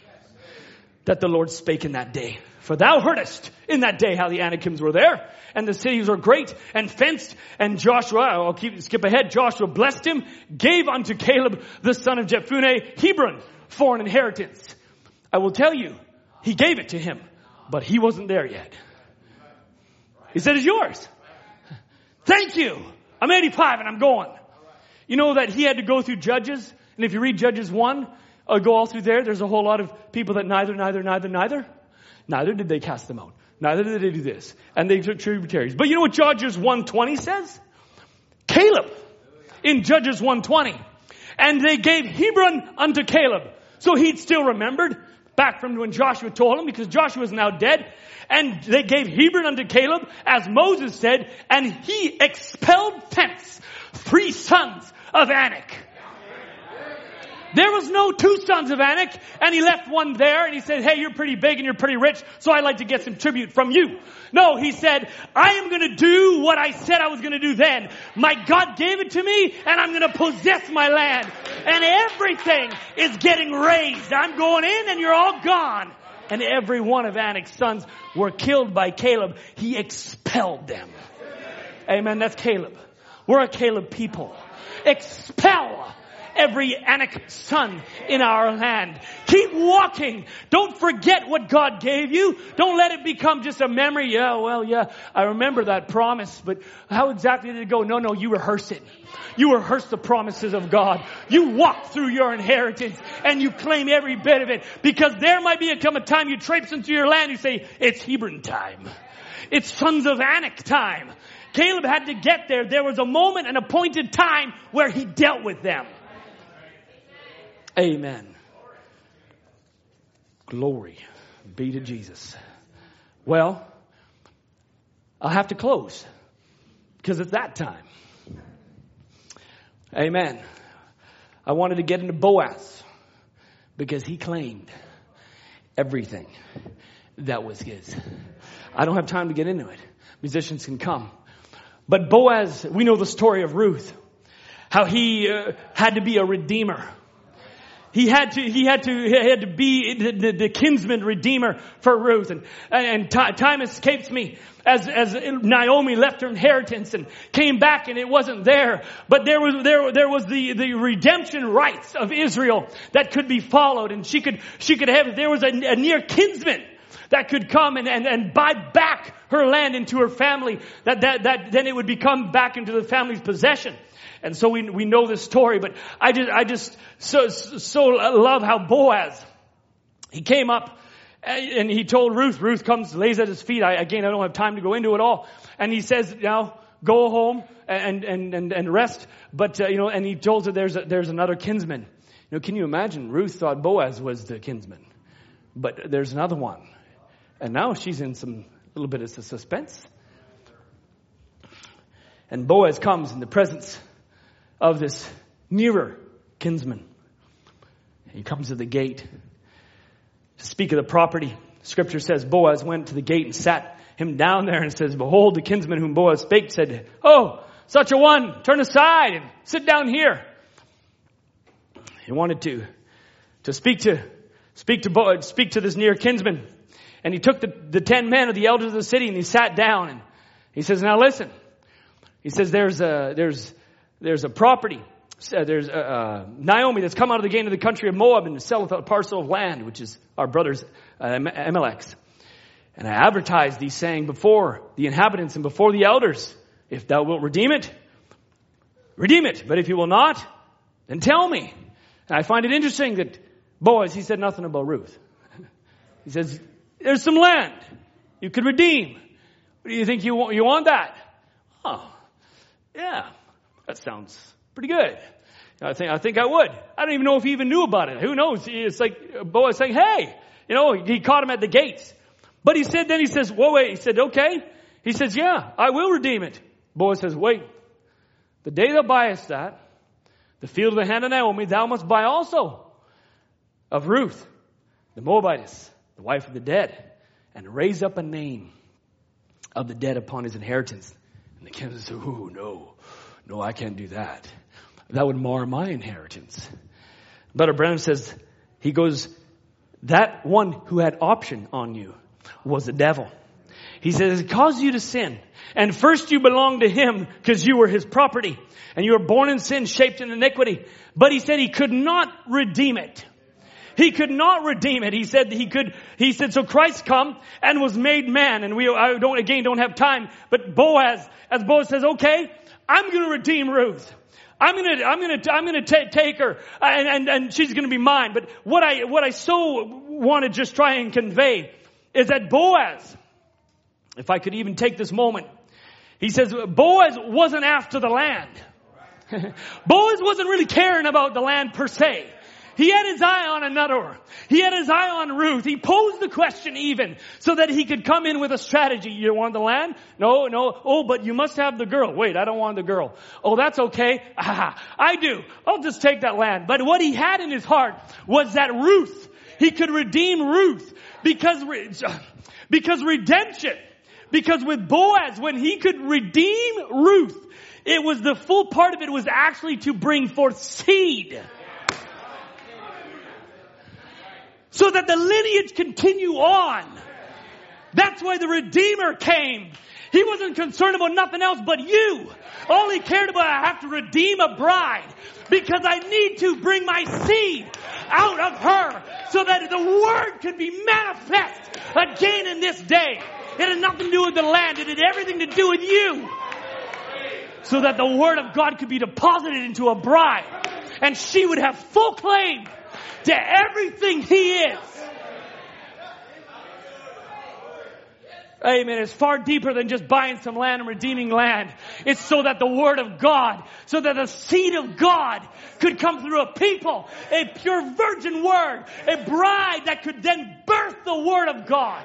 that the Lord spake in that day. For thou heardest in that day how the Anakims were there, and the cities were great and fenced, and Joshua, I'll keep, skip ahead, Joshua blessed him, gave unto Caleb the son of Jephunneh Hebron for an inheritance. I will tell you, he gave it to him, but he wasn't there yet. He said, it's yours. Thank you. I'm 85 and I'm going. You know that he had to go through Judges, and if you read Judges 1, uh, go all through there, there's a whole lot of people that neither, neither, neither, neither. Neither did they cast them out. Neither did they do this. And they took tributaries. But you know what Judges 120 says? Caleb in Judges 120. And they gave Hebron unto Caleb. So he'd still remembered back from when Joshua told him because Joshua is now dead. And they gave Hebron unto Caleb as Moses said and he expelled thence three sons of Anak. There was no two sons of Anak, and he left one there, and he said, hey, you're pretty big and you're pretty rich, so I'd like to get some tribute from you. No, he said, I am gonna do what I said I was gonna do then. My God gave it to me, and I'm gonna possess my land. And everything is getting raised. I'm going in, and you're all gone. And every one of Anak's sons were killed by Caleb. He expelled them. Amen. That's Caleb. We're a Caleb people. Expel every Anak son in our land. Keep walking. Don't forget what God gave you. Don't let it become just a memory. Yeah, well, yeah, I remember that promise, but how exactly did it go? No, no, you rehearse it. You rehearse the promises of God. You walk through your inheritance and you claim every bit of it because there might be a come a time you traipse into your land. You say, it's Hebron time. It's sons of Anak time. Caleb had to get there. There was a moment, an appointed time where he dealt with them. Amen. Glory be to Jesus. Well, I'll have to close because it's that time. Amen. I wanted to get into Boaz because he claimed everything that was his. I don't have time to get into it. Musicians can come. But Boaz, we know the story of Ruth, how he uh, had to be a redeemer. He had to, he had to, he had to be the, the, the kinsman redeemer for Ruth. And, and, t- time escapes me as, as Naomi left her inheritance and came back and it wasn't there. But there was, there, there was the, the redemption rights of Israel that could be followed and she could, she could have, there was a, a near kinsman that could come and, and, and buy back her land into her family, that, that, that then it would become back into the family's possession. And so we, we know this story, but I just, I just so, so love how Boaz, he came up and he told Ruth, Ruth comes, lays at his feet. I, again, I don't have time to go into it all. And he says, now go home and, and, and, and rest. But, uh, you know, and he told her there's, a, there's another kinsman. You know, can you imagine? Ruth thought Boaz was the kinsman, but there's another one. And now she's in some little bit of suspense. And Boaz comes in the presence of this nearer kinsman. He comes to the gate to speak of the property. Scripture says Boaz went to the gate and sat him down there and says, Behold, the kinsman whom Boaz spake said, Oh, such a one, turn aside and sit down here. He wanted to, to speak to, speak to Boaz, speak to this near kinsman. And he took the, the ten men of the elders of the city and he sat down and he says, now listen. He says, there's a, there's, there's a property. Uh, there's uh, uh, Naomi that's come out of the gate of the country of Moab and selleth a parcel of land, which is our brothers uh, Amalek's. And I advertised these saying before the inhabitants and before the elders, if thou wilt redeem it, redeem it. But if you will not, then tell me. And I find it interesting that Boaz, he said nothing about Ruth. He says, there's some land you could redeem. Do you think you want, you want that? Oh, yeah, that sounds pretty good. I think, I think I would. I don't even know if he even knew about it. Who knows? It's like Boaz saying, hey, you know, he caught him at the gates. But he said, then he says, whoa, wait. He said, okay. He says, yeah, I will redeem it. Boaz says, wait. The day thou buyest that, the field of the hand of Naomi, thou must buy also of Ruth, the Moabitess, the wife of the dead, and raise up a name of the dead upon his inheritance. And the king says, Oh, no, no, I can't do that. That would mar my inheritance. Brother Branham says he goes that one who had option on you was the devil. He says, it caused you to sin. And first you belonged to him because you were his property. And you were born in sin, shaped in iniquity. But he said he could not redeem it. He could not redeem it. He said he could, he said, so Christ come and was made man. And we, I don't, again, don't have time. But Boaz, as Boaz says, okay, I'm going to redeem Ruth. I'm gonna, I'm gonna, I'm gonna t- take her, and, and, and she's gonna be mine. But what I, what I so want to just try and convey is that Boaz, if I could even take this moment, he says Boaz wasn't after the land. Boaz wasn't really caring about the land per se. He had his eye on another. He had his eye on Ruth. He posed the question even so that he could come in with a strategy. You want the land? No, no. Oh, but you must have the girl. Wait, I don't want the girl. Oh, that's okay. I do. I'll just take that land. But what he had in his heart was that Ruth, he could redeem Ruth because, because redemption, because with Boaz, when he could redeem Ruth, it was the full part of it was actually to bring forth seed. So that the lineage continue on. That's why the Redeemer came. He wasn't concerned about nothing else but you. All he cared about, I have to redeem a bride because I need to bring my seed out of her so that the word can be manifest again in this day. It had nothing to do with the land. It had everything to do with you. So that the word of God could be deposited into a bride and she would have full claim to everything He is. Amen. It's far deeper than just buying some land and redeeming land. It's so that the Word of God, so that the seed of God could come through a people, a pure virgin Word, a bride that could then birth the Word of God.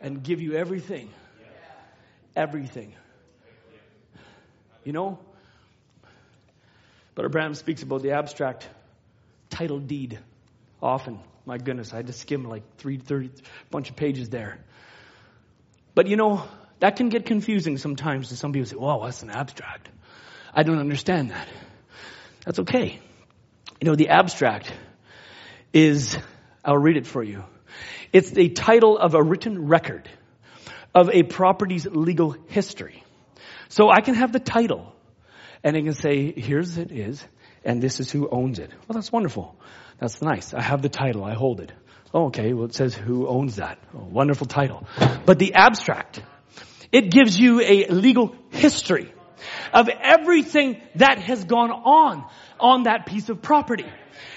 And give you everything. Everything. You know, Brother Branham speaks about the abstract title deed often. My goodness, I had to skim like three, thirty, bunch of pages there. But you know, that can get confusing sometimes to some people say, "Wow, that's an abstract." I don't understand that. That's okay. You know, the abstract is, I'll read it for you. It's the title of a written record of a property's legal history. So I can have the title, and it can say, here's it is, and this is who owns it. Well, that's wonderful. That's nice. I have the title. I hold it. Oh, okay. Well, it says who owns that. Oh, wonderful title. But the abstract, it gives you a legal history of everything that has gone on on that piece of property.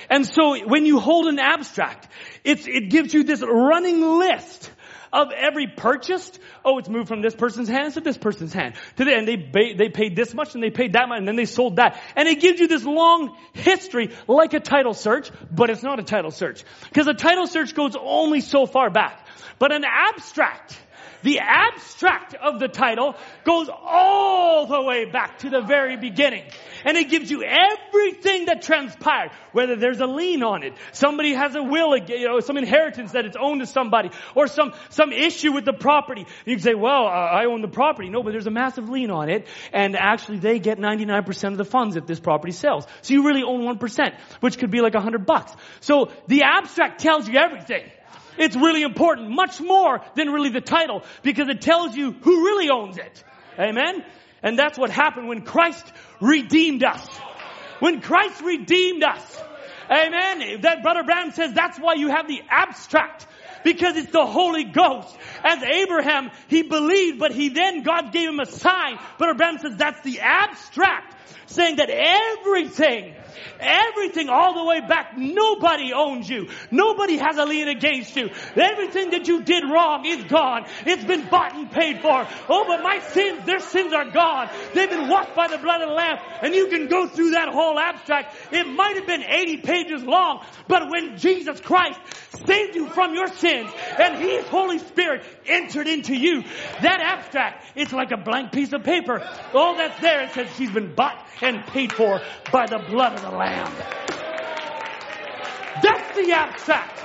And so when you hold an abstract, it gives you this running list of every purchased, oh, it's moved from this person's hands to this person's hand. To the, and they, they paid this much and they paid that much and then they sold that. And it gives you this long history like a title search, but it's not a title search. Because a title search goes only so far back. But an abstract, the abstract of the title goes all the way back to the very beginning. And it gives you everything that transpired, whether there's a lien on it, somebody has a will, you know, some inheritance that it's owned to somebody, or some, some issue with the property. You can say, well, uh, I own the property. No, but there's a massive lien on it, and actually they get 99% of the funds if this property sells. So you really own 1%, which could be like a hundred bucks. So the abstract tells you everything. It's really important, much more than really the title, because it tells you who really owns it. Amen? And that's what happened when Christ redeemed us. When Christ redeemed us. Amen. That Brother Branham says that's why you have the abstract. Because it's the Holy Ghost. As Abraham, he believed, but he then, God gave him a sign. Brother Branham says that's the abstract. Saying that everything Everything all the way back, nobody owns you. Nobody has a lien against you. Everything that you did wrong is gone. It's been bought and paid for. Oh, but my sins, their sins are gone. They've been washed by the blood of the Lamb. And you can go through that whole abstract. It might have been 80 pages long, but when Jesus Christ saved you from your sins and His Holy Spirit entered into you, that abstract, it's like a blank piece of paper. All that's there, it says she's been bought and paid for by the blood of the Lamb. That's the abstract.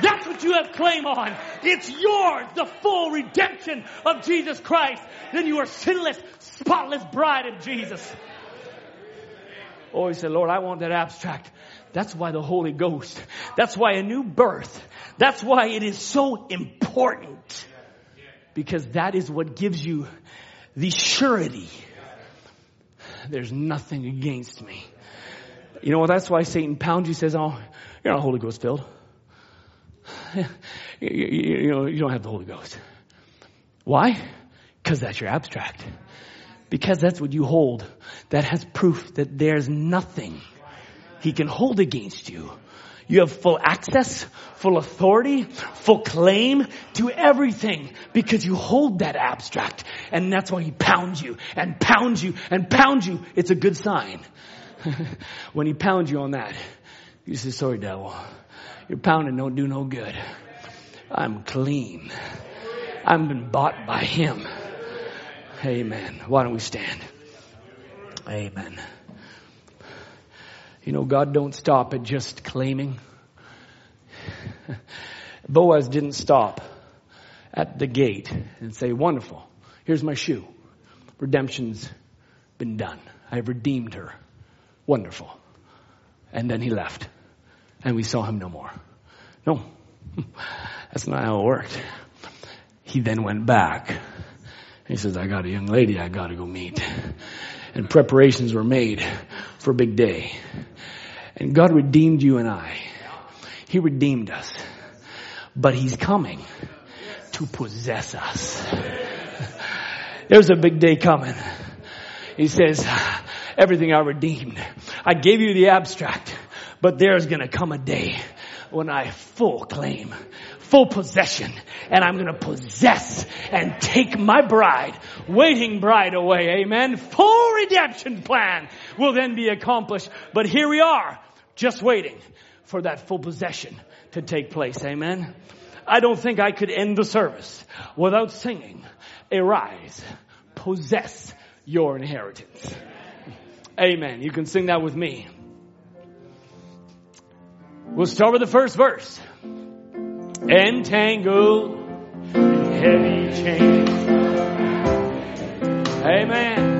That's what you have claim on. It's yours, the full redemption of Jesus Christ. Then you are sinless, spotless bride of Jesus. Oh, he said, Lord, I want that abstract. That's why the Holy Ghost. That's why a new birth. That's why it is so important. Because that is what gives you the surety. There's nothing against me. You know, that's why Satan pounds you, says, oh, you're not Holy Ghost filled. You, you, you, know, you don't have the Holy Ghost. Why? Because that's your abstract. Because that's what you hold. That has proof that there's nothing he can hold against you. You have full access, full authority, full claim to everything because you hold that abstract. And that's why he pounds you and pounds you and pounds you. It's a good sign. when he pounds you on that, you say, sorry devil, your pounding don't do no good. I'm clean. I've been bought by him. Amen. Why don't we stand? Amen. You know, God don't stop at just claiming. Boaz didn't stop at the gate and say, wonderful, here's my shoe. Redemption's been done. I've redeemed her. Wonderful. And then he left and we saw him no more. No, that's not how it worked. He then went back. He says, I got a young lady I got to go meet. And preparations were made for a big day. And God redeemed you and I. He redeemed us. But He's coming to possess us. There's a big day coming. He says, everything I redeemed. I gave you the abstract, but there's gonna come a day when I full claim, full possession, and I'm gonna possess and take my bride, waiting bride away, amen. Full redemption plan will then be accomplished, but here we are, just waiting for that full possession to take place, amen. I don't think I could end the service without singing, arise, possess your inheritance. Amen. You can sing that with me. We'll start with the first verse. Entangled in heavy chains. Amen.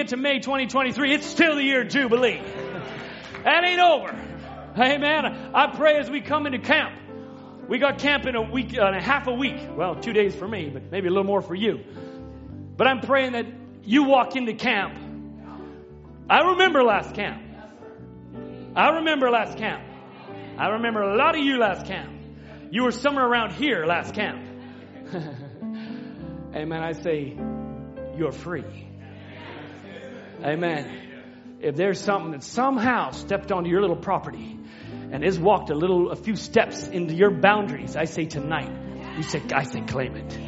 Get to May 2023, it's still the year Jubilee. That ain't over. Amen. I pray as we come into camp. We got camp in a week and a half a week. Well, two days for me, but maybe a little more for you. But I'm praying that you walk into camp. I remember last camp. I remember last camp. I remember a lot of you last camp. You were somewhere around here last camp. Amen. I say, you're free. Amen. If there's something that somehow stepped onto your little property and has walked a little, a few steps into your boundaries, I say tonight, you say, I say, claim it.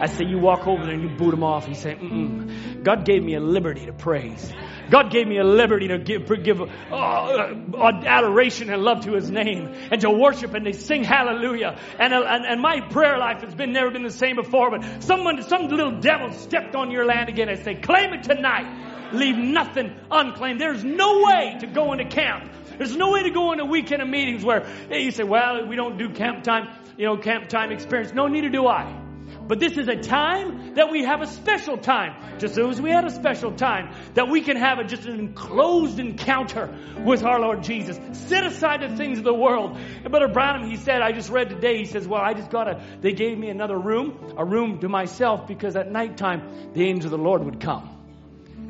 I say, you walk over there and you boot them off. You say, Mm-mm. God gave me a liberty to praise. God gave me a liberty to give, give uh, uh, adoration and love to His name and to worship and to sing hallelujah. And, uh, and, and my prayer life has been never been the same before, but someone, some little devil stepped on your land again. I say, claim it tonight. Leave nothing unclaimed. There's no way to go into camp. There's no way to go into weekend of meetings where you say, well, we don't do camp time, you know, camp time experience. No, neither do I. But this is a time that we have a special time. Just as we had a special time that we can have a, just an enclosed encounter with our Lord Jesus. Set aside the things of the world. And Brother Branham, he said, I just read today, he says, well, I just got a, they gave me another room, a room to myself because at nighttime the angel of the Lord would come.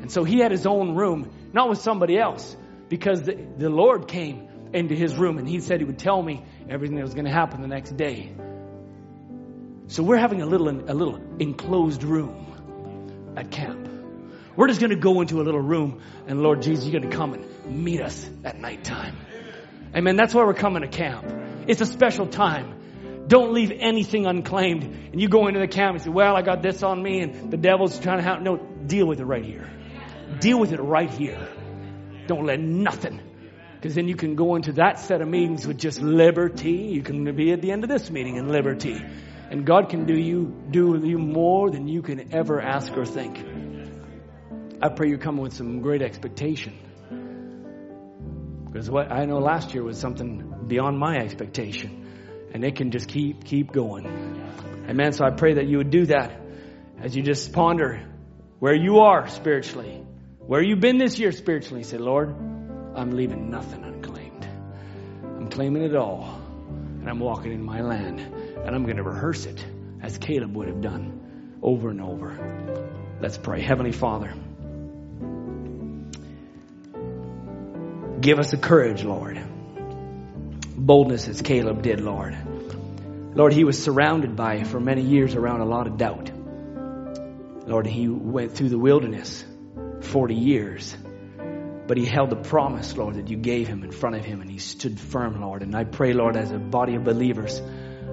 And so he had his own room, not with somebody else, because the, the Lord came into his room and he said he would tell me everything that was going to happen the next day. So we're having a little, a little enclosed room at camp. We're just going to go into a little room and Lord Jesus, you're going to come and meet us at nighttime. Amen. That's why we're coming to camp. It's a special time. Don't leave anything unclaimed. And you go into the camp and say, well, I got this on me and the devil's trying to have, no, deal with it right here. Deal with it right here. Don't let nothing. Because then you can go into that set of meetings with just liberty. You can be at the end of this meeting in liberty. And God can do you, do you more than you can ever ask or think. I pray you're coming with some great expectation. Because what I know last year was something beyond my expectation. And it can just keep, keep going. Amen. So I pray that you would do that as you just ponder where you are spiritually, where you've been this year spiritually. Say, Lord, I'm leaving nothing unclaimed. I'm claiming it all. And I'm walking in my land. And I'm going to rehearse it as Caleb would have done over and over. Let's pray. Heavenly Father, give us the courage, Lord. Boldness as Caleb did, Lord. Lord, he was surrounded by, for many years, around a lot of doubt. Lord, he went through the wilderness 40 years. But he held the promise, Lord, that you gave him in front of him and he stood firm, Lord. And I pray, Lord, as a body of believers,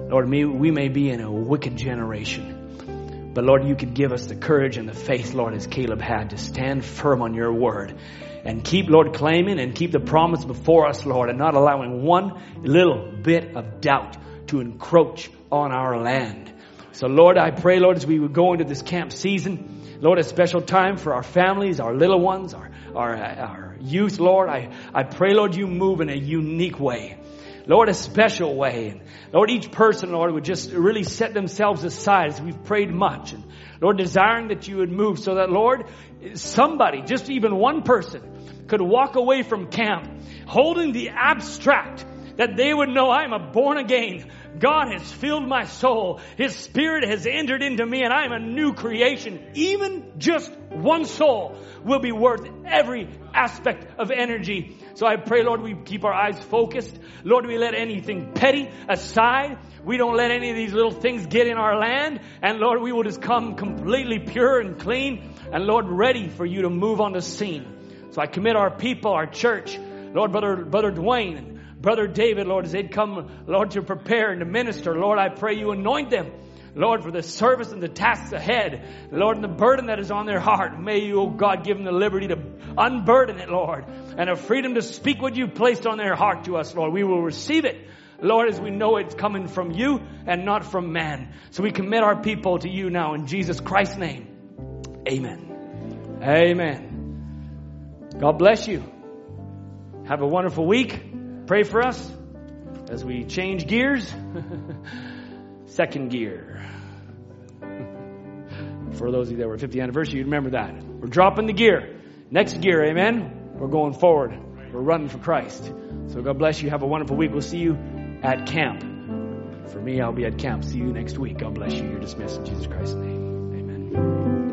Lord, we may be in a wicked generation. But Lord, you could give us the courage and the faith, Lord, as Caleb had to stand firm on your word and keep, Lord, claiming and keep the promise before us, Lord, and not allowing one little bit of doubt to encroach on our land. So Lord, I pray, Lord, as we would go into this camp season, Lord, a special time for our families, our little ones, our, our, our youth, Lord, I, I pray, Lord, you move in a unique way. Lord, a special way. And Lord, each person, Lord, would just really set themselves aside as we've prayed much. And Lord, desiring that you would move so that, Lord, somebody, just even one person, could walk away from camp holding the abstract that they would know I'm a born again. God has filled my soul. His spirit has entered into me and I am a new creation. Even just one soul will be worth every aspect of energy. So I pray, Lord, we keep our eyes focused. Lord, we let anything petty aside. We don't let any of these little things get in our land. And Lord, we will just come completely pure and clean and Lord, ready for you to move on the scene. So I commit our people, our church, Lord, Brother, Brother Dwayne Brother David, Lord, as they'd come, Lord, to prepare and to minister. Lord, I pray you anoint them. Lord, for the service and the tasks ahead. Lord, and the burden that is on their heart. May you, oh God, give them the liberty to unburden it, Lord, and a freedom to speak what you've placed on their heart to us, Lord. We will receive it. Lord, as we know it's coming from you and not from man. So we commit our people to you now in Jesus Christ's name. Amen. Amen. God bless you. Have a wonderful week. Pray for us as we change gears. Second gear. for those of you that were 50th anniversary, you remember that. We're dropping the gear. Next gear, amen. We're going forward. We're running for Christ. So God bless you. Have a wonderful week. We'll see you at camp. For me, I'll be at camp. See you next week. God bless you. You're dismissed in Jesus Christ's name. Amen.